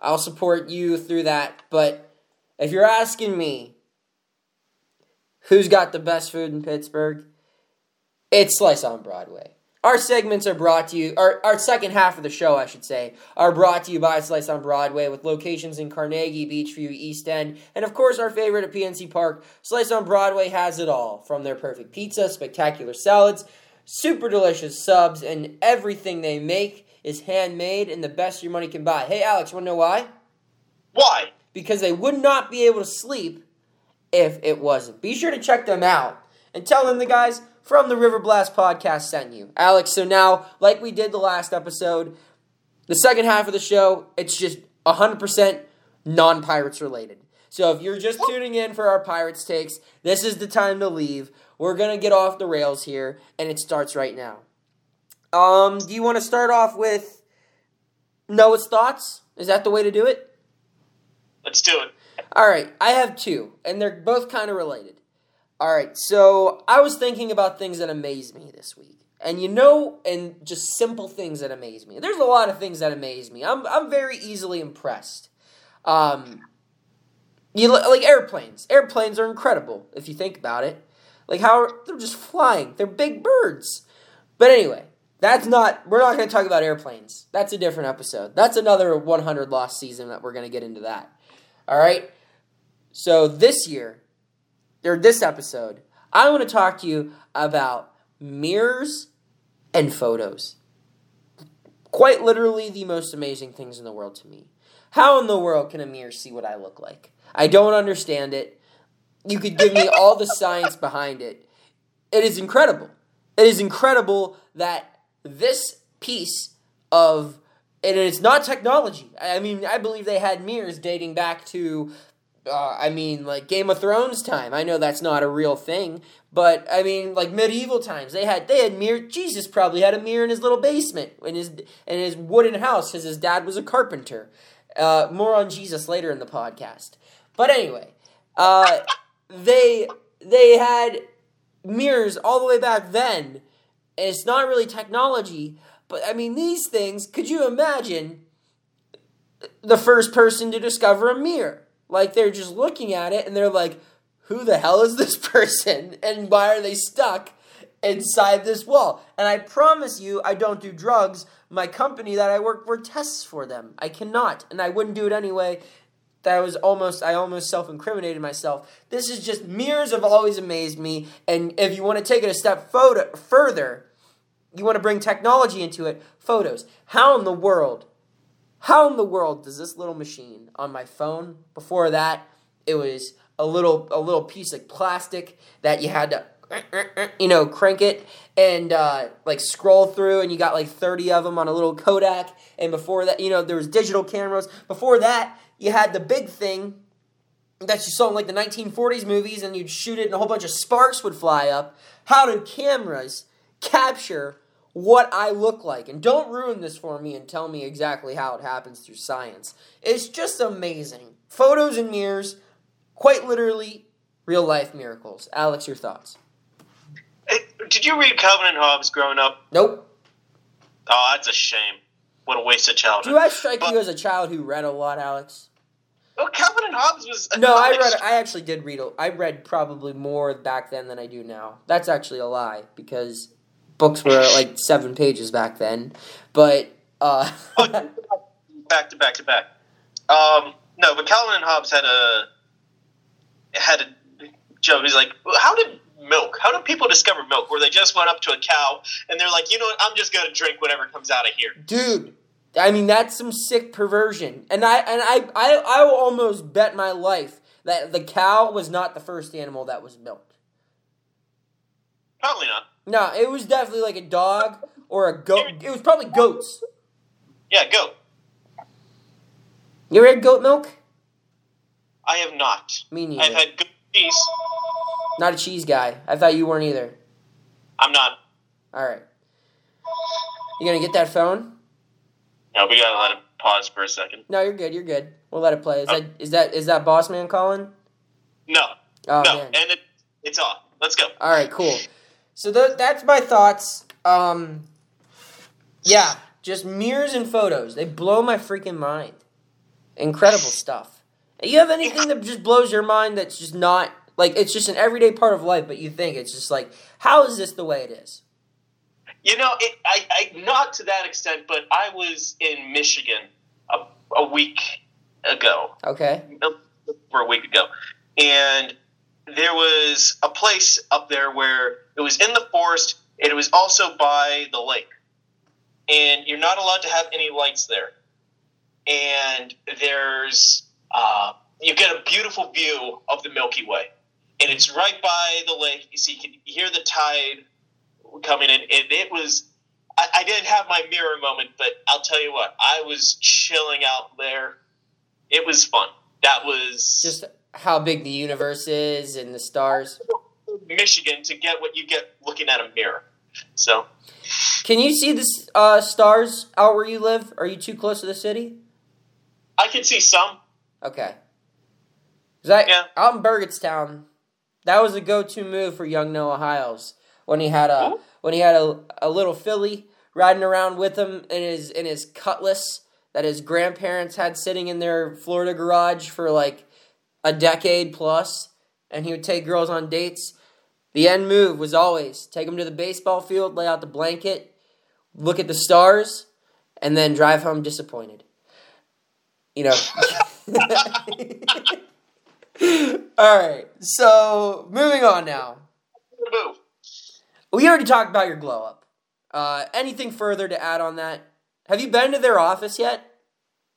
I'll support you through that. But if you're asking me, who's got the best food in Pittsburgh? It's Slice on Broadway. Our segments are brought to you, our, our second half of the show, I should say, are brought to you by Slice on Broadway with locations in Carnegie, Beechview, East End, and of course our favorite at PNC Park. Slice on Broadway has it all from their perfect pizza, spectacular salads, super delicious subs, and everything they make is handmade and the best your money can buy. Hey, Alex, want to know why? Why? Because they would not be able to sleep if it wasn't. Be sure to check them out and tell them the guys from the River Blast podcast sent you. Alex, so now, like we did the last episode, the second half of the show, it's just 100% non Pirates related. So if you're just tuning in for our Pirates takes, this is the time to leave. We're going to get off the rails here, and it starts right now. Um, do you want to start off with Noah's thoughts? Is that the way to do it? Let's do it. All right, I have two, and they're both kind of related. All right, so I was thinking about things that amaze me this week. And you know, and just simple things that amaze me. There's a lot of things that amaze me. I'm, I'm very easily impressed. Um, you like airplanes. Airplanes are incredible if you think about it. Like how they're just flying. They're big birds. But anyway, that's not. We're not going to talk about airplanes. That's a different episode. That's another 100 lost season that we're going to get into that. All right. So this year, or this episode, I want to talk to you about mirrors and photos. Quite literally, the most amazing things in the world to me. How in the world can a mirror see what I look like? I don't understand it. You could give me all the science behind it. It is incredible. It is incredible that this piece of and it's not technology. I mean, I believe they had mirrors dating back to uh, I mean, like Game of Thrones time. I know that's not a real thing, but I mean, like medieval times, they had they had mirror. Jesus probably had a mirror in his little basement in his in his wooden house because his dad was a carpenter. Uh, more on Jesus later in the podcast. But anyway, uh, they they had mirrors all the way back then. And it's not really technology, but I mean these things. Could you imagine the first person to discover a mirror? Like they're just looking at it and they're like, who the hell is this <laughs> person? And why are they stuck inside this wall? And I promise you, I don't do drugs. My company that I work for tests for them. I cannot, and I wouldn't do it anyway. That was almost, I almost self incriminated myself. This is just, mirrors have always amazed me. And if you want to take it a step photo, further, you want to bring technology into it, photos. How in the world how in the world does this little machine on my phone? Before that, it was a little a little piece of plastic that you had to you know crank it and uh, like scroll through and you got like 30 of them on a little kodak and before that you know there was digital cameras before that you had the big thing that you saw in like the 1940s movies and you'd shoot it and a whole bunch of sparks would fly up how did cameras capture what I look like. And don't ruin this for me and tell me exactly how it happens through science. It's just amazing. Photos and mirrors, quite literally, real life miracles. Alex, your thoughts? Hey, did you read Calvin and Hobbes growing up? Nope. Oh, that's a shame. What a waste of childhood. Do I strike but, you as a child who read a lot, Alex? Well, Calvin and Hobbes was no. I read. I actually did read. I read probably more back then than I do now. That's actually a lie because books were like seven pages back then, but uh, <laughs> oh, back to back to back. Um, no, but Calvin and Hobbes had a had a joke. He's like, how did milk? How did people discover milk? Where they just went up to a cow and they're like, you know what? I'm just gonna drink whatever comes out of here, dude. I mean, that's some sick perversion, and I and I I I will almost bet my life that the cow was not the first animal that was milked. Probably not. No, it was definitely like a dog or a goat. It was probably goats. Yeah, goat. You ever had goat milk? I have not. Me neither. I've had goat cheese. Not a cheese guy. I thought you weren't either. I'm not. All right. You gonna get that phone? No, we gotta let it pause for a second. No, you're good. You're good. We'll let it play. Is that is that is that boss man calling? No, Oh no, man. and it, it's off. Let's go. All right, cool. So th- that's my thoughts. Um, yeah, just mirrors and photos. They blow my freaking mind. Incredible stuff. You have anything that just blows your mind that's just not like it's just an everyday part of life, but you think it's just like, how is this the way it is? You know, it, I, I not to that extent, but I was in Michigan a, a week ago, Okay. for a week ago, and there was a place up there where it was in the forest, and it was also by the lake, and you're not allowed to have any lights there, and there's uh, you get a beautiful view of the Milky Way, and it's right by the lake. You see, you can hear the tide coming in, and it was. I, I didn't have my mirror moment, but I'll tell you what, I was chilling out there. It was fun. That was Just how big the universe is and the stars. Michigan to get what you get looking at a mirror. So Can you see the uh, stars out where you live? Are you too close to the city? I can see some. Okay. 'Cause I, Yeah. out in Burgettstown, that was a go-to move for young Noah Hiles when he had a Ooh. when he had a, a little filly riding around with him in his in his cutlass that his grandparents had sitting in their Florida garage for like a decade plus, and he would take girls on dates. The end move was always take them to the baseball field, lay out the blanket, look at the stars, and then drive home disappointed. You know. <laughs> All right. So moving on now. We already talked about your glow up. Uh, anything further to add on that? Have you been to their office yet?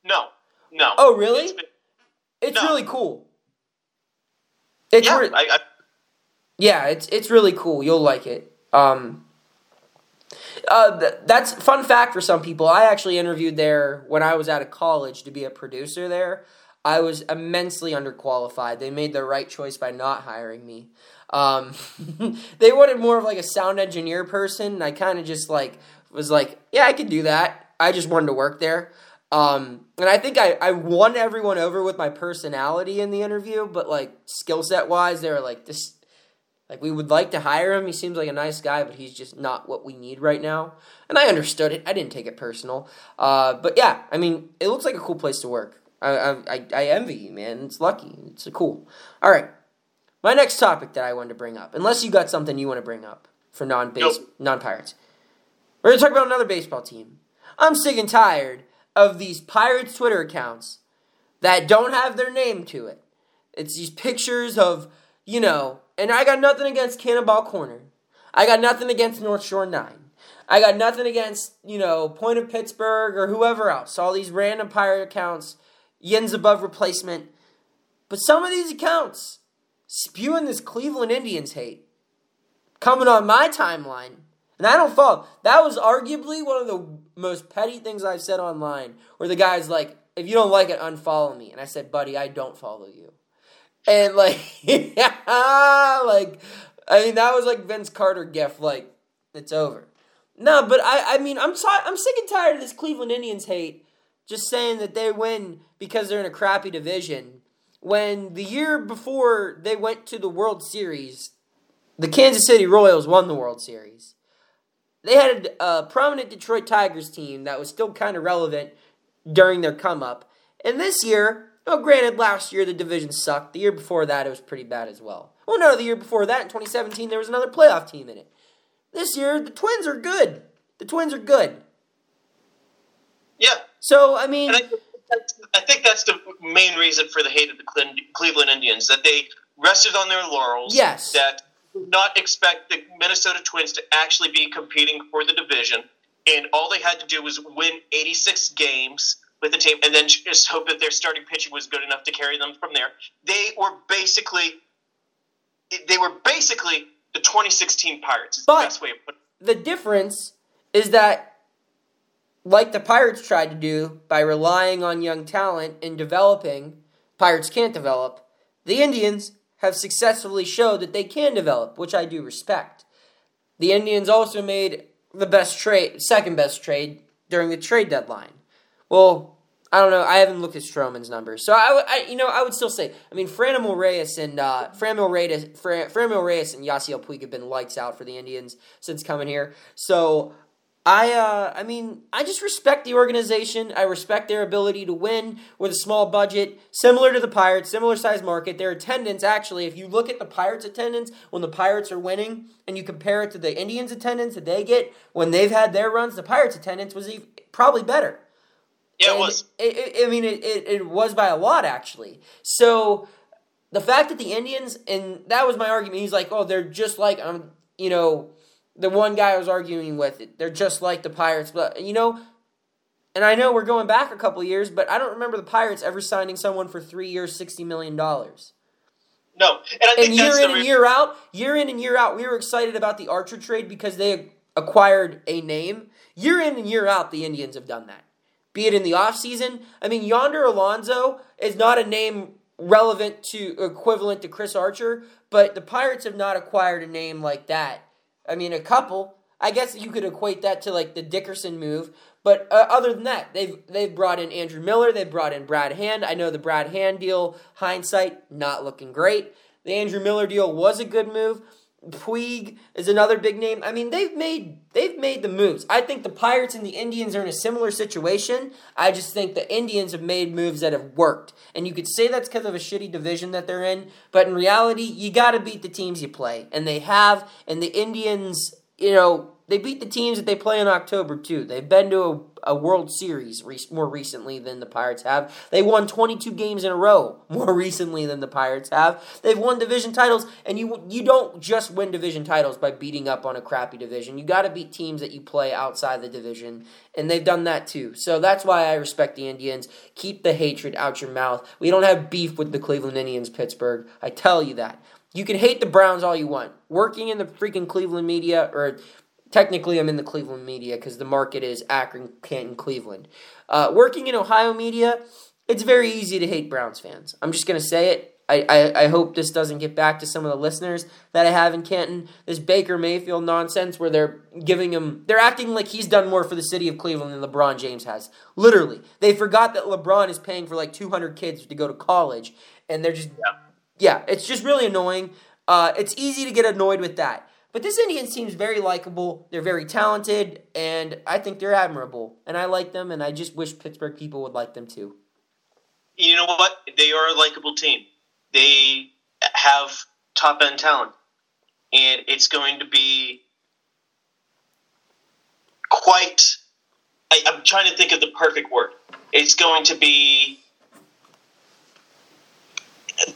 No, no. Oh, really? It's been- It's No. really cool. It's yeah, re- I, I, yeah, it's it's really cool. You'll like it. Um, uh, th- that's fun fact for some people. I actually interviewed there when I was out of college to be a producer there. I was immensely underqualified. They made the right choice by not hiring me. Um, <laughs> they wanted more of like a sound engineer person. I kind of just like was like, yeah, I could do that. I just wanted to work there. Um, and I think I, I won everyone over with my personality in the interview, but like skill set wise, they were like, this, like we would like to hire him. He seems like a nice guy, but he's just not what we need right now. And I understood it. I didn't take it personal. Uh, but yeah, I mean, it looks like a cool place to work. I, I, I- envy you, man. It's lucky. It's a cool. All right. My next topic that I wanted to bring up, unless you got something you want to bring up for non base Nope. non pirates, we're gonna talk about another baseball team. I'm sick and tired of these pirates Twitter accounts that don't have their name to it. It's these pictures of you know, and I got nothing against Cannonball Corner. I got nothing against North Shore Nine. I got nothing against, you know, Point of Pittsburgh or whoever else. All these random pirate accounts, yens above replacement. But some of these accounts spewing this Cleveland Indians hate coming on my timeline. And I don't follow. That was arguably one of the most petty things I've said online, where the guy's like, if you don't like it, unfollow me. And I said, buddy, I don't follow you. And like, <laughs> like, I mean, that was like Vince Carter gif, like, it's over. No, but I, I mean, I'm ti- I'm sick and tired of this Cleveland Indians hate, just saying that they win because they're in a crappy division. When the year before they went to the World Series, the Kansas City Royals won the World Series. They had a prominent Detroit Tigers team that was still kind of relevant during their come up. And this year, well, granted, last year the division sucked. The year before that, it was pretty bad as well. Well, no, the year before that, in 2017, there was another playoff team in it. This year, the Twins are good. The Twins are good. yeah. So, I mean, I, think that's- I think that's the main reason for the hate of the Cleveland Indians that they rested on their laurels. Yes. That did not expect the Minnesota Twins to actually be competing for the division, and all they had to do was win 86 games with the team, and then just hope that their starting pitching was good enough to carry them from there. They were basically, they were basically the 2016 Pirates. Is But- the best way of putting. it. the difference is that like the Pirates tried to do by relying on young talent and developing, Pirates can't develop. The Indians have successfully showed that they can develop, which I do respect. The Indians also made the best trade, second best trade during the trade deadline. Well, I don't know. I haven't looked at Stroman's numbers, so I, I you know, I would still say. I mean, Franmil Reyes and uh, Franmil Reyes, Fran, Franmil Reyes and Yasiel Puig have been lights out for the Indians since coming here. So I, uh, I mean, I just respect the organization. I respect their ability to win with a small budget, similar to the Pirates, similar size market. Their attendance, actually, if you look at the Pirates' attendance when the Pirates are winning, and you compare it to the Indians' attendance that they get when they've had their runs, the Pirates' attendance was even, probably better. Yeah, And it was. It, it, I mean, it, it, it was by a lot, actually. So the fact that the Indians, and that was my argument, he's like, oh, they're just like, um, you know, the one guy I was arguing with, they're just like the Pirates. But, you know, and I know we're going back a couple years, but I don't remember the Pirates ever signing someone for three years, $60 million. No, and I think And year that's in and year out, year in and year out, we were excited about the Archer trade because they acquired a name. Year in and year out, the Indians have done that. Be it in the offseason. I mean, Yonder Alonso is not a name relevant to equivalent to Chris Archer, but the Pirates have not acquired a name like that. I mean, a couple. I guess you could equate that to like the Dickerson move, but uh, other than that, they've they've brought in Andrew Miller, they've brought in Brad Hand. I know the Brad Hand deal, hindsight, not looking great. The Andrew Miller deal was a good move. Puig is another big name. I mean, they've made they've made the moves. I think the Pirates and the Indians are in a similar situation. I just think the Indians have made moves that have worked. And you could say that's because of a shitty division that they're in, but in reality, you got to beat the teams you play, and they have. And the Indians, you know, they beat the teams that they play in October too. They've been to a, a World Series re- more recently than the Pirates have. They won 22 games in a row <laughs> more recently than the Pirates have. They've won division titles, and you you don't just win division titles by beating up on a crappy division. You got to beat teams that you play outside the division, and they've done that too. So that's why I respect the Indians. Keep the hatred out your mouth. We don't have beef with the Cleveland Indians, Pittsburgh. I tell you that. You can hate the Browns all you want. Working in the freaking Cleveland media or Technically, I'm in the Cleveland media because the market is Akron, Canton, Cleveland. Uh, working in Ohio media, it's very easy to hate Browns fans. I'm just going to say it. I, I, I hope this doesn't get back to some of the listeners that I have in Canton. This Baker Mayfield nonsense where they're giving him, they're acting like he's done more for the city of Cleveland than LeBron James has. Literally. They forgot that LeBron is paying for like 200 kids to go to college, and they're just, yeah, it's just really annoying. Uh, it's easy to get annoyed with that. But this Indian seems very likable. They're very talented, and I think they're admirable. And I like them, and I just wish Pittsburgh people would like them too. you know what? They are a likable team. They have top end talent, and it's going to be quite. I, I'm trying to think of the perfect word. It's going to be,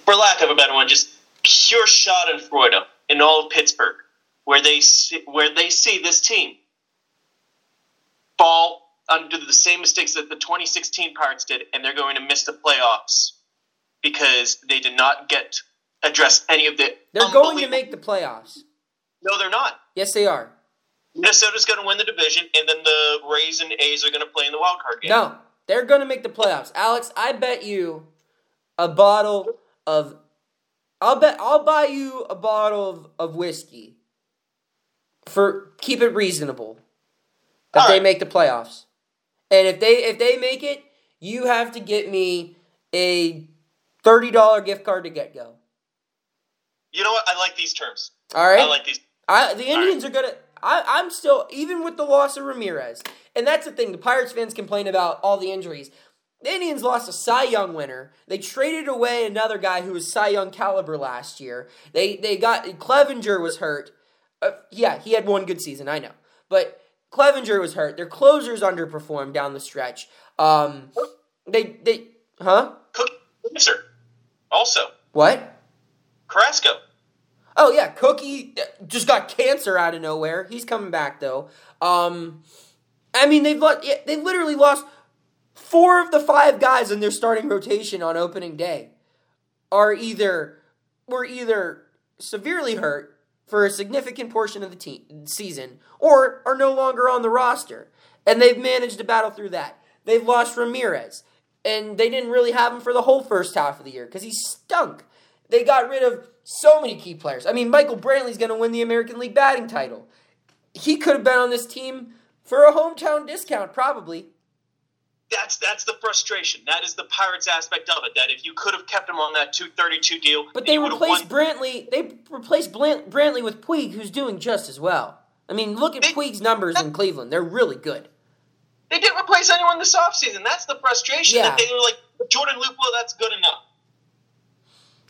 for lack of a better one, just pure shot and Schadenfreude in all of Pittsburgh, where they see, where they see this team fall under the same mistakes that the 2016 Pirates did, and they're going to miss the playoffs because they did not get address any of the. They're going to make the playoffs. No, they're not. Yes, they are. Minnesota's going to win the division, and then the Rays and A's are going to play in the wild card game. No, they're going to make the playoffs. Alex, I bet you a bottle of. I'll bet I'll buy you a bottle of, of whiskey. For keep it reasonable that All they right. make the playoffs, and if they if they make it, you have to get me a thirty dollar gift card to Get Go. You know what? I like these terms. All right. I like these. I, the Indians are gonna. I, I'm still even with the loss of Ramirez, and that's the thing. The Pirates fans complain about all the injuries. The Indians lost a Cy Young winner. They traded away another guy who was Cy Young caliber last year. They they got Clevenger was hurt. Uh, yeah, he had one good season. I know, but Clevenger was hurt. Their closers underperformed down the stretch. Um, they they huh? Cook answer. Also, What? Carrasco. Oh yeah, Cookie just got cancer out of nowhere. He's coming back though. Um, I mean they've lost, they literally lost four of the five guys in their starting rotation on opening day are either were either severely hurt for a significant portion of the team season or are no longer on the roster, and they've managed to battle through that. They've lost Ramirez, and they didn't really have him for the whole first half of the year because he stunk. They got rid of so many key players. I mean, Michael Brantley's going to win the American League batting title. He could have been on this team for a hometown discount, probably. That's that's the frustration. That is the Pirates aspect of it. That if you could have kept him on that two thirty two deal, But they replaced won- Brantley. They replaced Blant- Brantley with Puig, who's doing just as well. I mean, look at They- Puig's numbers in Cleveland; they're really good. They didn't replace anyone this offseason. That's the frustration. Yeah. That they were like Jordan Luplow. That's good enough.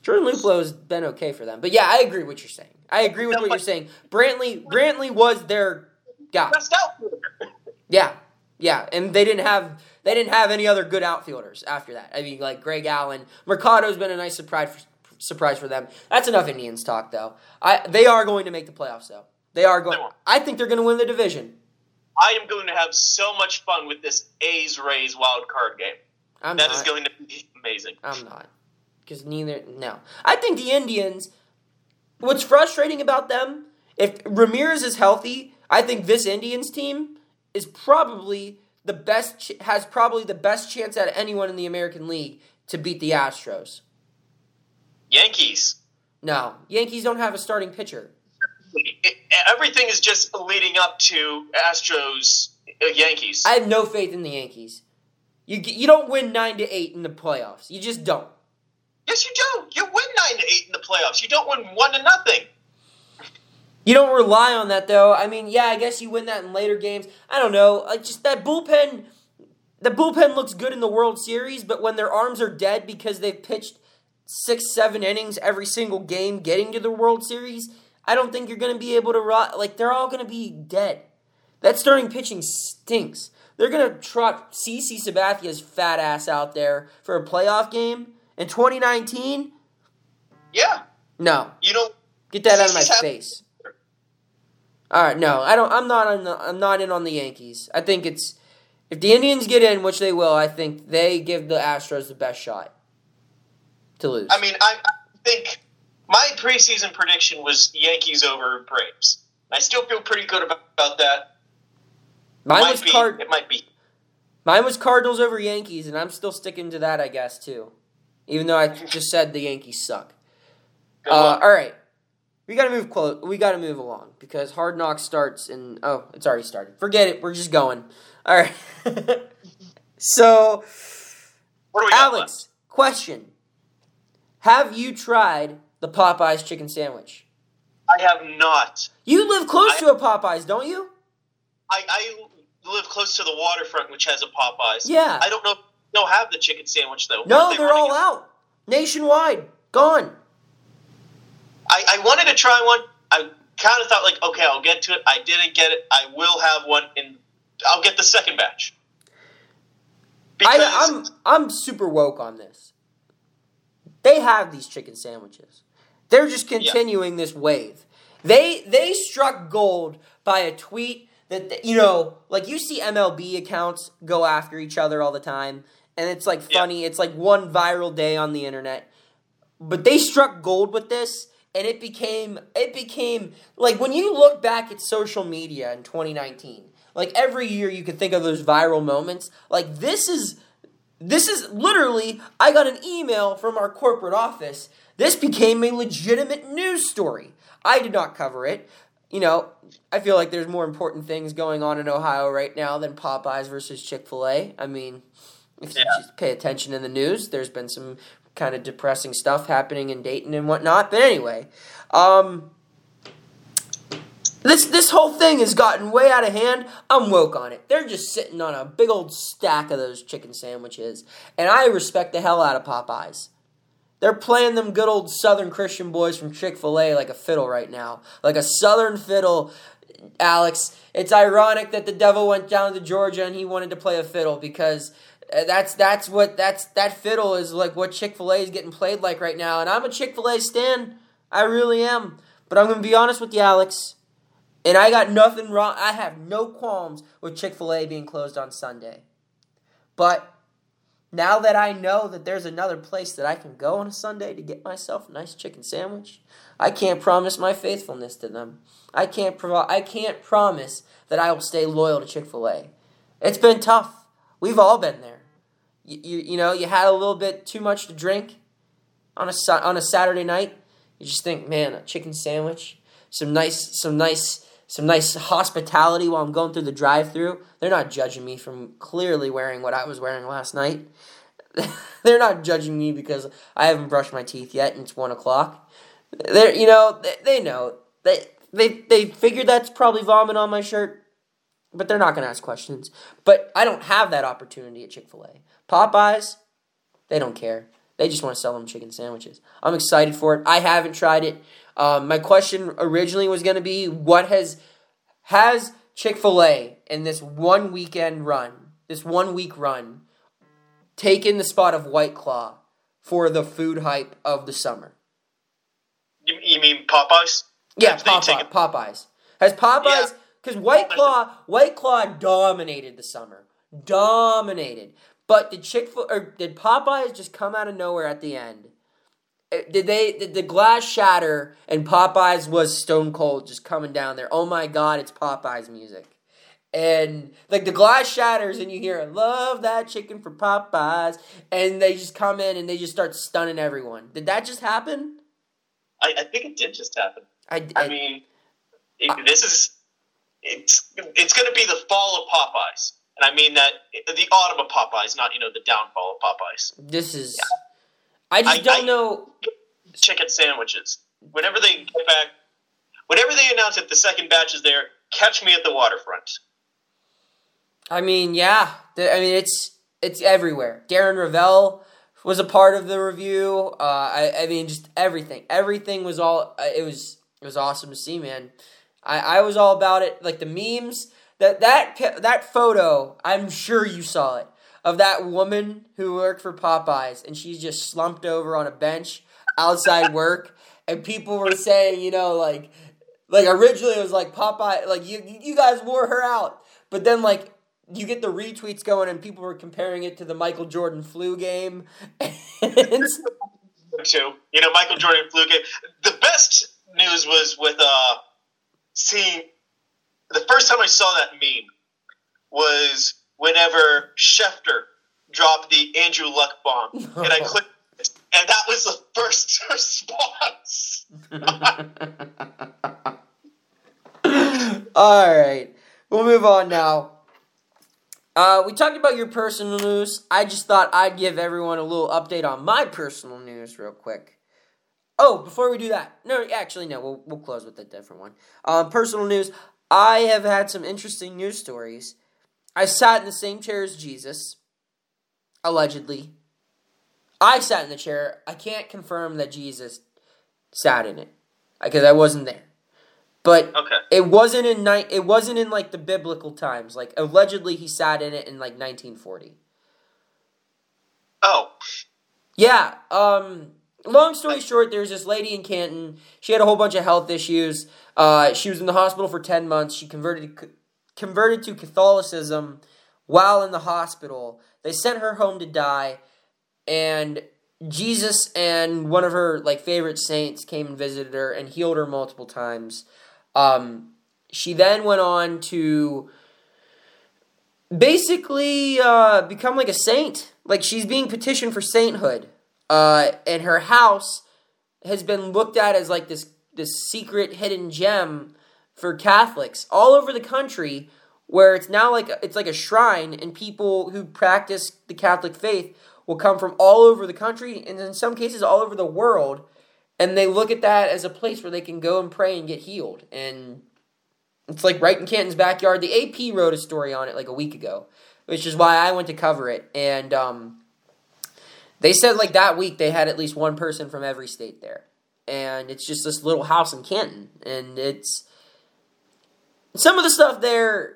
Jordan Luplow's been okay for them, but yeah, I agree with what you're saying. I agree with what you're saying. Brantley, Brantley was their guy. Yeah, yeah, and they didn't have they didn't have any other good outfielders after that. I mean, like Greg Allen, Mercado's been a nice surprise surprise for them. That's enough Indians talk, though. I they are going to make the playoffs, though. They are going. I think they're going to win the division. I am going to have so much fun with this A's Rays wild card game. I'm That not. is going to be amazing. I'm not. Because neither. No. I think the Indians. What's frustrating about them, if Ramirez is healthy, I think this Indians team is probably the best, ch- has probably the best chance out of anyone in the American League to beat the Astros. Yankees. No. Yankees don't have a starting pitcher. It- everything is just leading up to Astros uh, Yankees. I have no faith in the Yankees. You, you don't win 9 to 8 in the playoffs. You just don't. yes, you do. You win nine to eight in the playoffs. You don't win one to nothing. You don't rely on that though. I mean, yeah, I guess you win that in later games. I don't know. Like just that bullpen the bullpen looks good in the World Series, but when their arms are dead because they've pitched six, seven innings every single game getting to the World Series, I don't think you're gonna be able to rot. like they're all gonna be dead. That starting pitching stinks. They're gonna trot CC Sabathia's fat ass out there for a playoff game in 2019. Yeah, No, you know. Get that out of my face. All right, no, I don't. I'm not. On the, I'm not in on the Yankees. I think it's if the Indians get in, which they will. I think they give the Astros the best shot to lose. I mean, I, I think my preseason prediction was Yankees over Braves. I still feel pretty good about, about that. mine might was be, Card. It might be. Mine was Cardinals over Yankees, and I'm still sticking to that. I guess too, even though I just said the Yankees suck. Uh, all right, we gotta move close. We gotta move along because Hard Knocks starts in. Oh, it's already started. Forget it. We're just going. All right. <laughs> so. what do we got? Alex, question. Have you tried the Popeyes chicken sandwich? I have not. You live close I- to a Popeyes, don't you? I, I live close to the waterfront, which has a Popeyes. Yeah. I don't know. if They'll have the chicken sandwich though. No, they they're all running? out. Nationwide. Gone. I, I wanted to try one. I kind of thought like, okay, I'll get to it. I didn't get it. I will have one, and I'll get the second batch. Because I, I'm I'm super woke on this. They have these chicken sandwiches. They're just continuing this wave. They they struck gold by a tweet that you know, like you see MLB accounts go after each other all the time, and it's like Yeah. funny. It's like one viral day on the internet. But they struck gold with this, and it became it became like when you look back at social media in 2019. Like every year, you can think of those viral moments. Like this is this is literally, I got an email from our corporate office. This became a legitimate news story. I did not cover it. You know, I feel like there's more important things going on in Ohio right now than Popeyes versus Chick fil A. I mean, if you just pay attention in the news, there's been some kind of depressing stuff happening in Dayton and whatnot. But anyway, um, this this whole thing has gotten way out of hand. I'm woke on it. They're just sitting on a big old stack of those chicken sandwiches, and I respect the hell out of Popeyes. They're playing them good old Southern Christian boys from Chick Fil A like a fiddle right now, like a Southern fiddle. Alex, it's ironic that the devil went down to Georgia and he wanted to play a fiddle because Uh, that's that's what that's that fiddle is like what Chick Fil A is getting played like right now. And I'm a Chick Fil A stan, I really am. But I'm gonna be honest with you, Alex. And I got nothing wrong. I have no qualms with Chick fil A being closed on Sunday. But now that I know that there's another place that I can go on a Sunday to get myself a nice chicken sandwich, I can't promise my faithfulness to them. I can't provi- I can't promise that I will stay loyal to Chick fil A. It's been tough. We've all been there. You, you, you know, you had a little bit too much to drink on a, on a Saturday night. You just think, man, a chicken sandwich, some nice some nice some nice hospitality while I'm going through the drive-through. They're not judging me from clearly wearing what I was wearing last night. <laughs> They're not judging me because I haven't brushed my teeth yet and it's one o'clock. They're you know they, they know they they they figured that's probably vomit on my shirt, but they're not gonna ask questions. But I don't have that opportunity at Chick Fil A. Popeyes, they don't care. They just want to sell them chicken sandwiches. I'm excited for it. I haven't tried it. Um, my question originally was going to be, what has has Chick Fil A in this one weekend run, this one week run, taken the spot of White Claw for the food hype of the summer? You, you mean Popeyes? Yeah, Popeye, Popeyes. Has Popeyes because White Claw White Claw dominated the summer. Dominated. But did Chick fil or did Popeyes just come out of nowhere at the end? Uh, Did they did the glass shatter and Popeyes was stone cold just coming down there? Oh my god, it's Popeyes music. And like the glass shatters and you hear love that chicken for Popeyes and they just come in and they just start stunning everyone. Did that just happen? I, I think it did just happen. I, I mean, it, this is it's it's going to be the fall of Popeyes, and I mean that the autumn of Popeyes, not you know the downfall of Popeyes. This is. I just I- don't I- know. Chicken sandwiches. Whenever they get back, whenever they announce that the second batch is there, catch me at the waterfront. I mean, yeah. I mean, it's it's everywhere. Darren Rovell was a part of the review. Uh, I, I mean, just everything. Everything was all. uh, It was it was awesome to see, man. I, I was all about it. Like the memes that that that photo. I'm sure you saw it of that woman who worked for Popeyes, and she's just slumped over on a bench outside <laughs> work, and people were saying, you know, like like originally it was like Popeye, like you you guys wore her out, but then like you get the retweets going and people were comparing it to the Michael Jordan flu game, <laughs> Too, you know, Michael Jordan flu game. The best news was with uh, seeing the first time I saw that meme was whenever Schefter dropped the Andrew Luck bomb, and I clicked, and that was the first <laughs> response. <laughs> all right, we'll move on now. Uh, we talked about your personal news. I just thought I'd give everyone a little update on my personal news real quick. Oh, before we do that, no, actually, no, we'll, we'll close with a different one. Um, personal news. I have had some interesting news stories. I sat in the same chair as Jesus, allegedly. I sat in the chair. I can't confirm that Jesus sat in it because I wasn't there. But Okay. it wasn't in ni- it wasn't in like the biblical times. Like allegedly he sat in it in like 1940. Oh, Yeah, um long story short, there's this lady in Canton. She had a whole bunch of health issues. Uh she was in the hospital for 10 months. She converted converted to Catholicism while in the hospital. They sent her home to die and Jesus and one of her like favorite saints came and visited her and healed her multiple times. Um, she then went on to basically uh, become like a saint. Like she's being petitioned for sainthood, uh, and her house has been looked at as like this this secret hidden gem for Catholics all over the country, where it's now like it's like a shrine, and people who practice the Catholic faith will come from all over the country, and in some cases all over the world, and they look at that as a place where they can go and pray and get healed, and it's like right in Canton's backyard. The AP wrote a story on it like a week ago, which is why I went to cover it, and um, they said like that week they had at least one person from every state there, and it's just this little house in Canton, and it's some of the stuff there.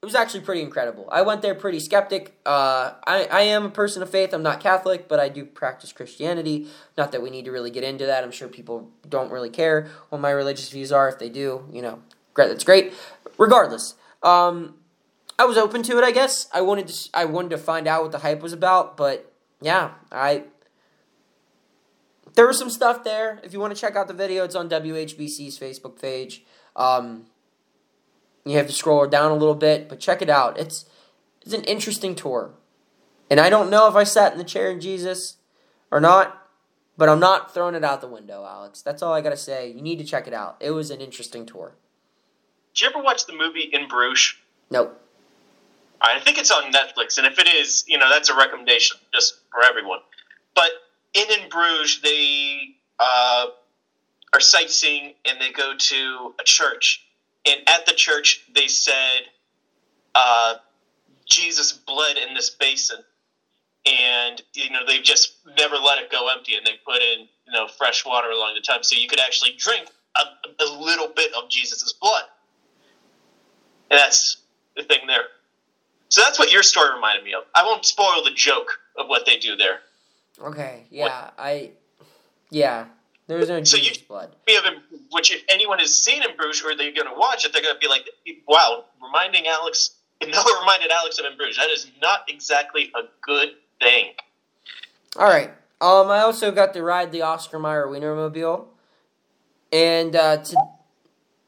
It was actually pretty incredible. I went there pretty skeptic. Uh, I, I am a person of faith. I'm not Catholic, but I do practice Christianity. Not that we need to really get into that. I'm sure people don't really care what my religious views are. If they do, you know, great. That's great. Regardless, um, I was open to it. I guess I wanted to. I wanted to find out what the hype was about. But yeah, I there was some stuff there. If you want to check out the video, it's on WHBC's Facebook page. Um, you have to scroll down a little bit, but check it out. It's it's an interesting tour, and I don't know if I sat in the chair in Jesus or not, but I'm not throwing it out the window, Alex. That's all I gotta say. You need to check it out. It was an interesting tour. did you ever watch the movie In Bruges? Nope. I think it's on Netflix, and if it is, you know, that's a recommendation just for everyone. But in In Bruges, they uh, are sightseeing and they go to a church, and at the church they said uh, Jesus bled in this basin, and you know they've just never let it go empty, and they put in you know fresh water along the time, so you could actually drink a, a little bit of Jesus's blood, and that's the thing there. So that's what your story reminded me of. I won't spoil the joke of what they do there. Okay. Yeah. What? I. Yeah. There's no so Jesus you, blood. Which, if anyone has seen in Bruges or they're going to watch it, they're going to be like, "Wow!" Reminding Alex, <laughs> Noah reminded Alex of in Bruges. That is not exactly a good thing. All right. Um, I also got to ride the Oscar Mayer Wienermobile, and uh, to,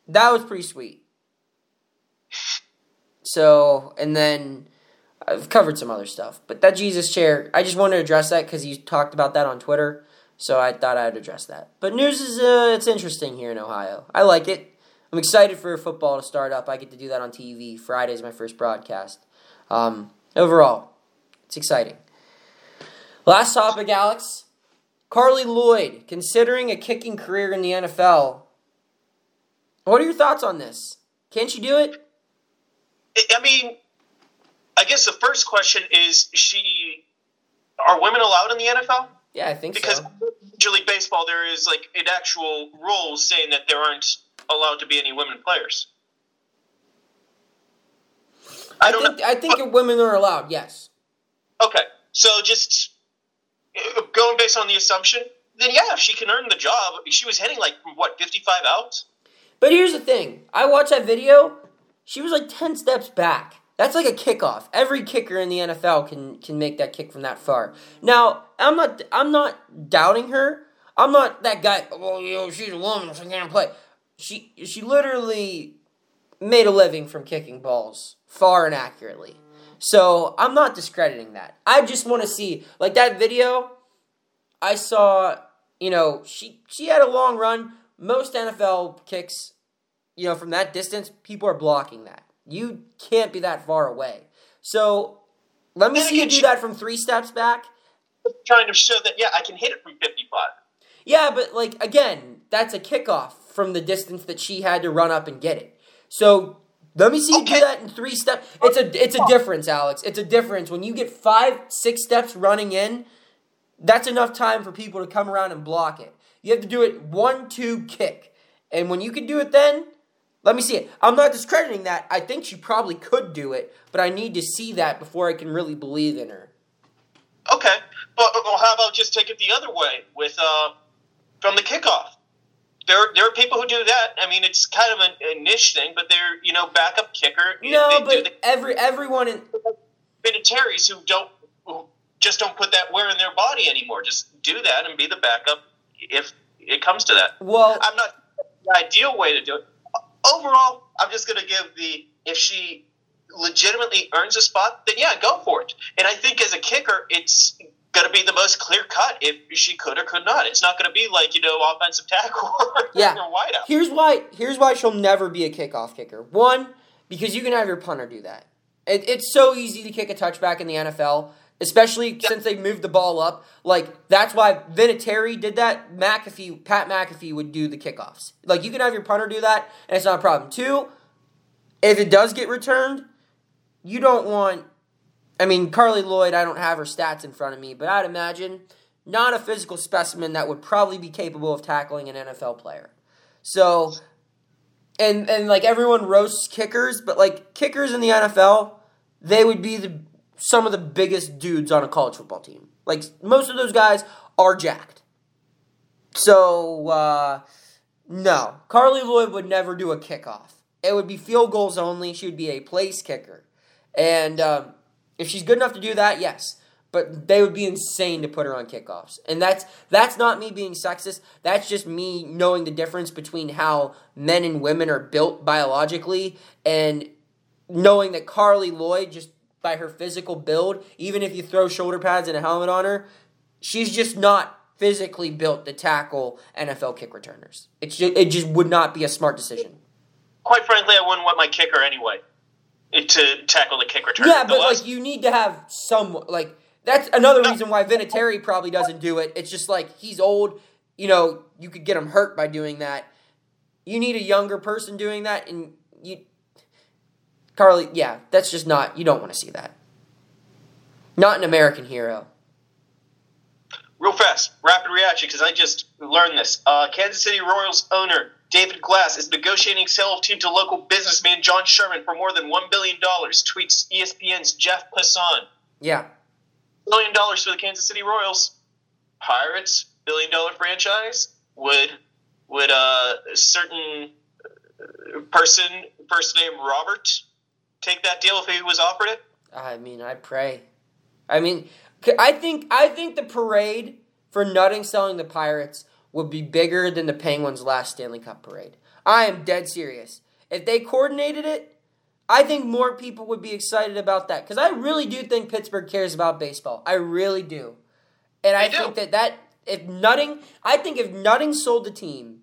that was pretty sweet. So, and then I've covered some other stuff, but that Jesus chair, I just wanted to address that because you talked about that on Twitter, so I thought I'd address that. But news is uh, it's interesting here in Ohio. I like it. I'm excited for football to start up. I get to do that on TV. Friday is my first broadcast. Um, overall, it's exciting. Last topic, Alex. Carli Lloyd, considering a kicking career in the NFL. What are your thoughts on this? Can't she do it? I mean, I guess the first question is: She are women allowed in the NFL? Yeah, I think so. because so. Major League Baseball, there is like an actual rule saying that there aren't allowed to be any women players. I, I think know. I think women are allowed. Yes. Okay, so just going based on the assumption, then yeah, if she can earn the job, she was hitting like what fifty five outs. But here's the thing: I watched that video. She was like 10 steps back. That's like a kickoff. Every kicker in the NFL can can make that kick from that far. Now, I'm not I'm not doubting her. I'm not that guy. Oh, well, you know, she's a woman, she can't play. She she literally made a living from kicking balls far and accurately. So I'm not discrediting that. I just want to see like that video. I saw, you know, she she had a long run. Most NFL kicks you know, from that distance, people are blocking that. You can't be that far away. So let me see you do that from three steps back. Trying to show that, yeah, I can hit it from 55. Yeah, but like, again, that's a kickoff from the distance that she had to run up and get it. So let me see you do that in three steps. It's a it's a difference, Alex. It's a difference. When you get five, six steps running in, that's enough time for people to come around and block it. You have to do it one, two, kick. And when you can do it then, let me see it. I'm not discrediting that. I think she probably could do it, but I need to see that before I can really believe in her. Okay, but well, how about just take it the other way with uh, from the kickoff? There, there are people who do that. I mean, it's kind of a, a niche thing, but they're you know backup kicker. No, but the, every everyone in militaries who don't who just don't put that wear in their body anymore. Just do that and be the backup if it comes to that. Well, I'm not the ideal way to do it overall, I'm just going to give the if she legitimately earns a spot, then yeah, go for it. And I think as a kicker, it's going to be the most clear cut if she could or could not. It's not going to be like you know offensive tackle <laughs> or, yeah. or wideout. Here's why. Here's why she'll never be a kickoff kicker. One, because you can have your punter do that. It, it's so easy to kick a touchback in the NFL especially since they moved the ball up. Like that's why Vinatieri did that. McAfee, Pat McAfee would do the kickoffs. Like you can have your punter do that, and it's not a problem. Two, if it does get returned, you don't want. I mean, Carli Lloyd. I don't have her stats in front of me, but I'd imagine not a physical specimen that would probably be capable of tackling an NFL player. So, and and like everyone roasts kickers, but like kickers in the NFL, they would be the some of the biggest dudes on a college football team. Like most of those guys are jacked. So uh, no, Carli Lloyd would never do a kickoff. It would be field goals only. She would be a place kicker, and um, if she's good enough to do that, yes. But they would be insane to put her on kickoffs, and that's that's not me being sexist. That's just me knowing the difference between how men and women are built biologically, and knowing that Carli Lloyd just by her physical build, even if you throw shoulder pads and a helmet on her, she's just not physically built to tackle NFL kick returners. It's just, it just would not be a smart decision. quite frankly, I wouldn't want my kicker anyway eh, to tackle the kick returner. Yeah, but last- like you need to have some like that's another reason why Vinatieri probably doesn't do it. It's just like he's old. You know, you could get him hurt by doing that. You need a younger person doing that, and you, Carli. Yeah, that's just not. You don't want to see that. Not an American hero. Real fast, rapid reaction because I just learned this. Uh, Kansas City Royals owner David Glass is negotiating sale of team to local businessman John Sherman for more than one billion dollars. Tweets ESPN's Jeff Passan. Yeah, Billion dollars for the Kansas City Royals. Pirates billion dollar franchise would would uh, a certain uh, person first name Robert take that deal if he was offered it? I mean, I pray. I mean, I think I think the parade for Nutting selling the Pirates would be bigger than the Penguins' last Stanley Cup parade. I am dead serious. If they coordinated it, I think more people would be excited about that because I really do think Pittsburgh cares about baseball. I really do, and I think that that if Nutting, I think if Nutting sold the team,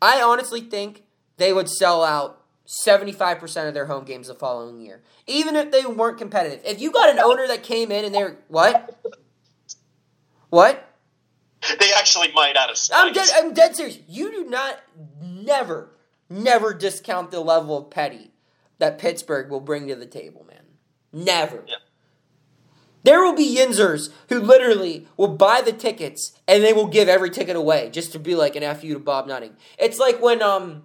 I honestly think they would sell out 75% of their home games the following year. Even if they weren't competitive. If you got an owner that came in and they're what? What? They actually might out of I'm dead I'm dead serious. You do not never never discount the level of petty that Pittsburgh will bring to the table, man. Never. Yeah. There will be Yinzers who literally will buy the tickets and they will give every ticket away just to be like an FU to Bob Nutting. It's like when um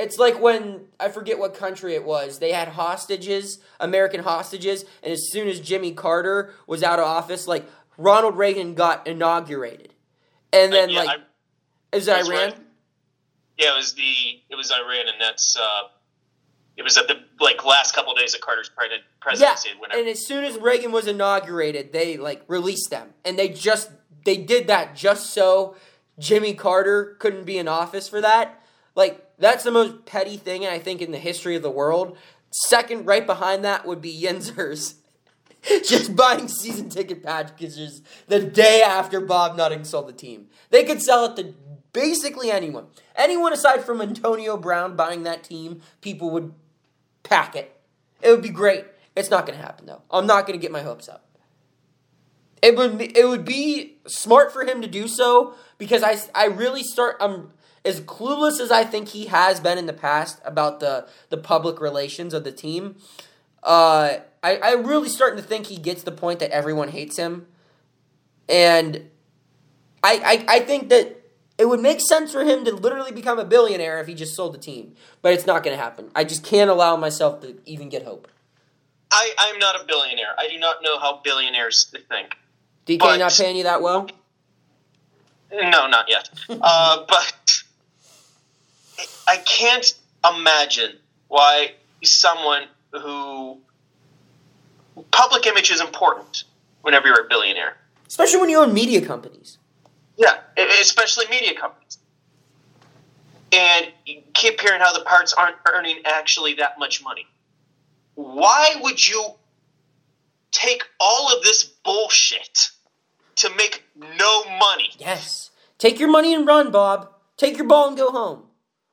it's like when I forget what country it was. They had hostages, American hostages, and as soon as Jimmy Carter was out of office, like Ronald Reagan got inaugurated. And then Yeah, like I- is it Iran? right. Yeah, it was the it was Iran, and that's uh, it was at the like last couple of days of Carter's pre- Yeah, presidency. whenever and as soon as Reagan was inaugurated, they like released them, and they just they did that just so Jimmy Carter couldn't be in office for that. Like that's the most petty thing I think in the history of the world. Second, right behind that would be <laughs> Yinzers. just buying season ticket packages the day after Bob Nutting sold the team. They could sell it to basically anyone. Anyone aside from Antonio Brown buying that team, people would pack it. It would be great. It's not going to happen though. I'm not going to get my hopes up. It would be, it would be smart for him to do so because I, I really start I'm as clueless as I think he has been in the past about the the public relations of the team. Uh, I I really starting to think he gets the point that everyone hates him, and I I, I think that it would make sense for him to literally become a billionaire if he just sold the team, but it's not going to happen. I just can't allow myself to even get hope. I I'm not a billionaire. I do not know how billionaires think. DK But- not paying you that well? No, not yet. uh, <laughs> but I can't imagine why someone who public image is important whenever you're a billionaire. Especially when you own media companies. Yeah, especially media companies. And you keep hearing how the Pirates aren't earning actually that much money. Why would you take all of this bullshit to make no money? Yes. Take your money and run, Bob. Take your ball and go home.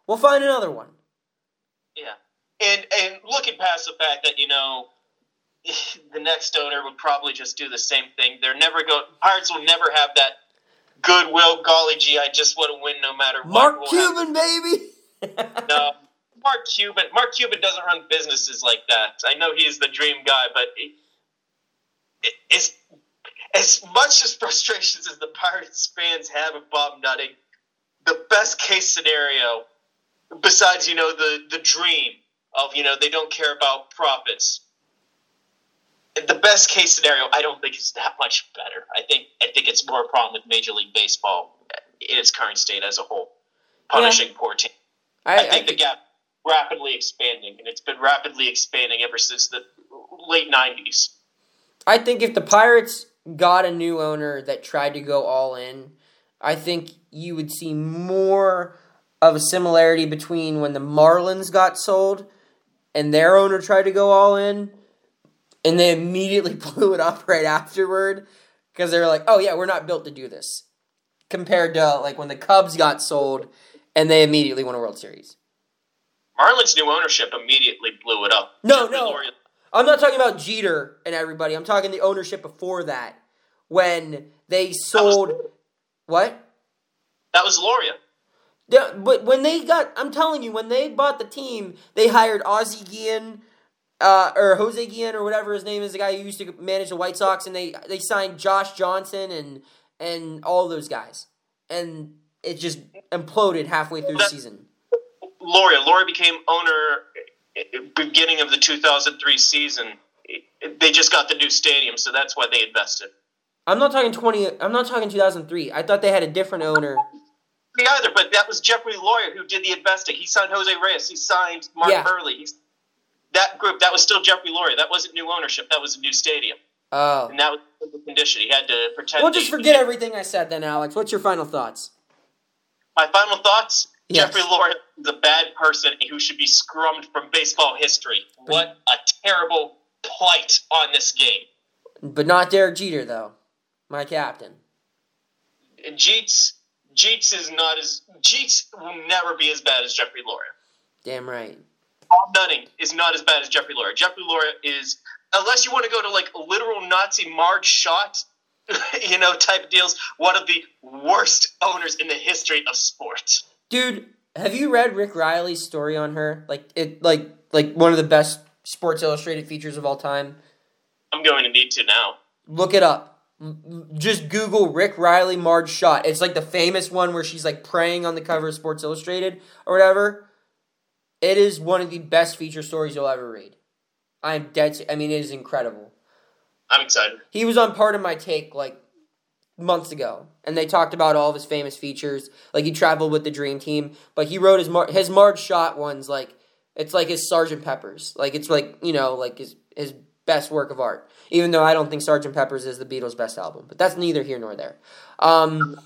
We'll find another one. Yeah, and and looking past the fact that you know <laughs> the next owner would probably just do the same thing. They're never go. Pirates will never have that goodwill. Golly gee, I just want to win no matter what. Mark Cuban, baby. <laughs> no, Mark Cuban. Mark Cuban doesn't run businesses like that. I know he's the dream guy, but it, it, as as much as frustrations as the Pirates fans have of Bob Nutting, the best case scenario, besides you know the the dream of you know they don't care about profits. The best case scenario, I don't think is that much better. I think I think it's more a problem with Major League Baseball in its current state as a whole, punishing poor teams. I, I think the gap rapidly expanding, and it's been rapidly expanding ever since the late '90s. I think if the Pirates got a new owner that tried to go all in, I think you would see more of a similarity between when the Marlins got sold and their owner tried to go all in, and they immediately <laughs> blew it up right afterward because they were like, "Oh yeah, we're not built to do this." Compared to like when the Cubs got sold and they immediately won a World Series. Marlins' new ownership immediately blew it up. No, no. I'm not talking about Jeter and everybody. I'm talking the ownership before that when they sold what? that was Loria. But when they got, I'm telling you, when they bought the team, they hired Ozzie Guillen, uh, or Jose Guillen, or whatever his name is, the guy who used to manage the White Sox, and they they signed Josh Johnson and and all those guys, and it just imploded halfway through the season. Loria. Loria became owner eh, beginning of the 2003 season. They just got the new stadium, so that's why they invested. I'm not talking 20. I'm not talking 2003. I thought they had a different owner. Me either, but that was Jeffrey Loria who did the investing. He signed Jose Reyes. He signed Mark Yeah. Buehrle. He's, that group, that was still Jeffrey Loria. That wasn't new ownership. That was a new stadium. Oh, And that was the condition. He had to pretend. we'll just forget everything I said then, Alex. What's your final thoughts? My final thoughts Yes. Jeffrey Loria is a bad person who should be scrummed from baseball history. What a terrible plight on this game. But not Derek Jeter though, my captain. Jeets, Jeets is not as. Jeets will never be as bad as Jeffrey Loria. Damn right. Bob Nutting is not as bad as Jeffrey Loria. Jeffrey Loria is, unless you want to go to like literal Nazi Marge Schott, <laughs> you know, type of deals, one of the worst owners in the history of sport. Dude, have you read Rick Reilly's story on her? Like it like like one of the best Sports Illustrated features of all time. I'm going to need to now. Look it up. Just Google Rick Reilly Marge Schott. It's like the famous one where she's like praying on the cover of Sports Illustrated or whatever. It is one of the best feature stories you'll ever read. I'm dead. I mean, it is incredible. I'm excited. He was on Pardon My Take like months ago, and they talked about all of his famous features. Like he traveled with the Dream Team, but he wrote his Mar- his Marge Schott ones like it's like his Sergeant Pepper's. Like it's like you know like his his best work of art. Even though I don't think Sergeant Pepper's is the Beatles' best album, but that's neither here nor there. Um,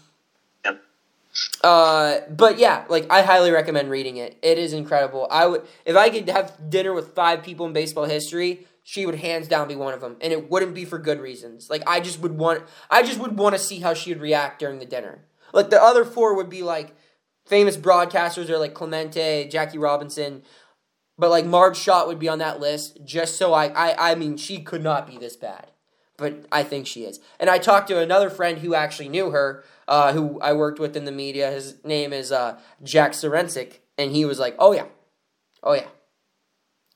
uh, but yeah, like I highly recommend reading it. It is incredible. I would if I could have dinner with five people in baseball history, she would hands down be one of them, and it wouldn't be for good reasons. Like I just would want, I just would want to see how she would react during the dinner. Like the other four would be like famous broadcasters or like Clemente, Jackie Robinson, but like Marge Schott would be on that list just so I, I, I mean, she could not be this bad, but I think she is. And I talked to another friend who actually knew her, uh, who I worked with in the media. His name is uh, Jack Serensic, and he was like, "Oh yeah, oh yeah."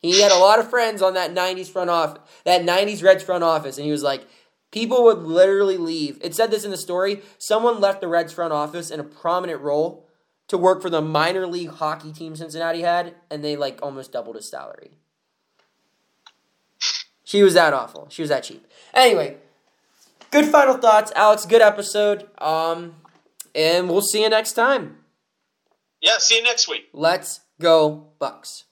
He had a lot of friends on that '90s front office, that '90s Reds front office, and he was like, people would literally leave. It said this in the story. Someone left the Reds front office in a prominent role to work for the minor league hockey team Cincinnati had, and they like almost doubled his salary. She was that awful. She was that cheap. Anyway, good final thoughts, Alex. Good episode. Um, and we'll see you next time. Yeah, see you next week. Let's go Bucs.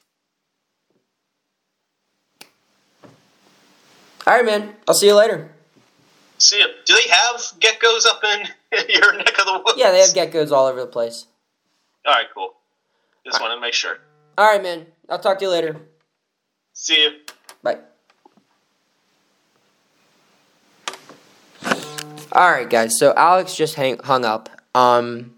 All right, man. I'll see you later. See you. Do they have geckos up in <laughs> your neck of the woods? Yeah, they have geckos all over the place. All right, cool. Just want to make sure. All right, man. I'll talk to you later. See you. Bye. All right, guys. So Alex just hang- hung up. Um,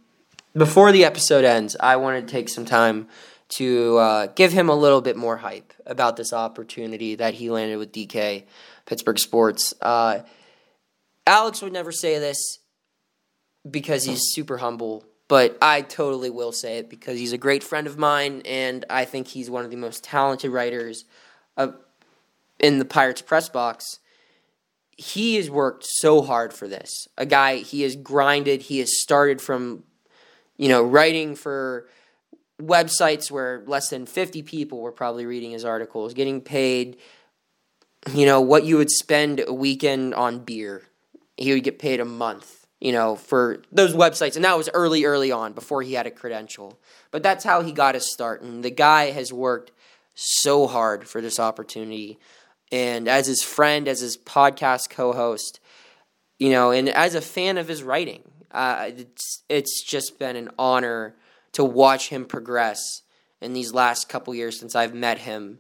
before the episode ends, I wanted to take some time to uh, give him a little bit more hype about this opportunity that he landed with DK Pittsburgh Sports. Uh, Alex would never say this because he's super humble, but I totally will say it because he's a great friend of mine, and I think he's one of the most talented writers uh, in the Pirates press box. He has worked so hard for this. A guy he has grinded. He has started from, you know, writing for websites where less than 50 people were probably reading his articles, getting paid, you know, what you would spend a weekend on beer. He would get paid a month, you know, for those websites. And that was early, early on before he had a credential. But that's how he got his start. And the guy has worked so hard for this opportunity. And as his friend, as his podcast co host, you know, and as a fan of his writing, uh, it's, it's just been an honor to watch him progress in these last couple years since I've met him.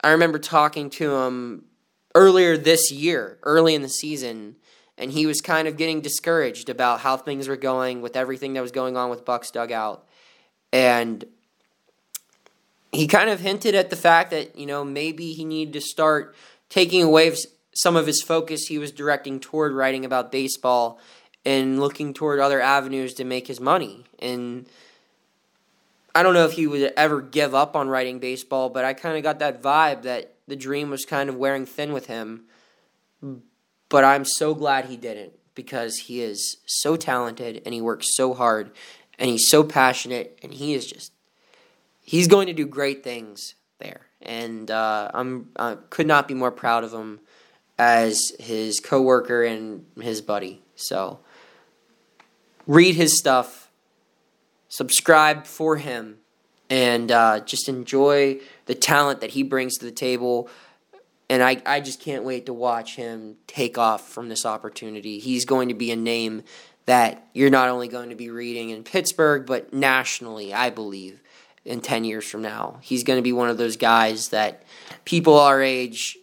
I remember talking to him earlier this year, early in the season, and he was kind of getting discouraged about how things were going with everything that was going on with Bucs Dugout. And he kind of hinted at the fact that, you know, maybe he needed to start taking away some of his focus he was directing toward writing about baseball and looking toward other avenues to make his money. And I don't know if he would ever give up on writing baseball, but I kind of got that vibe that the dream was kind of wearing thin with him. But I'm so glad he didn't because he is so talented and he works so hard and he's so passionate and he is just he's going to do great things there. And uh, I'm I could not be more proud of him as his coworker and his buddy. So read his stuff, subscribe for him, and uh, just enjoy the talent that he brings to the table. And I, I just can't wait to watch him take off from this opportunity. He's going to be a name that you're not only going to be reading in Pittsburgh, but nationally, I believe, in 10 years from now. He's going to be one of those guys that people our age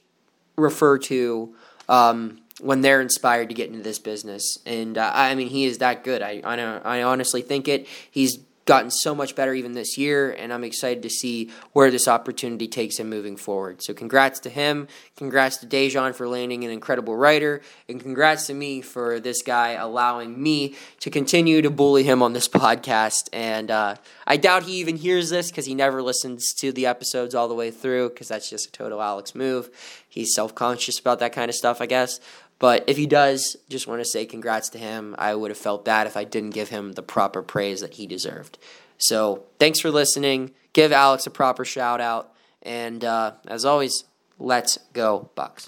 refer to um, when they're inspired to get into this business. And uh, I mean, he is that good. I, I, I honestly think it. He's gotten so much better even this year, and I'm excited to see where this opportunity takes him moving forward. So, congrats to him. Congrats to Dejan for landing an incredible writer, and congrats to me for this guy allowing me to continue to bully him on this <laughs> podcast. And uh, I doubt he even hears this because he never listens to the episodes all the way through because that's just a total Alex move. He's self conscious about that kind of stuff, I guess. But if he does, just want to say congrats to him. I would have felt bad if I didn't give him the proper praise that he deserved. So thanks for listening. Give Alex a proper shout out. And uh, as always, let's go, Bucs.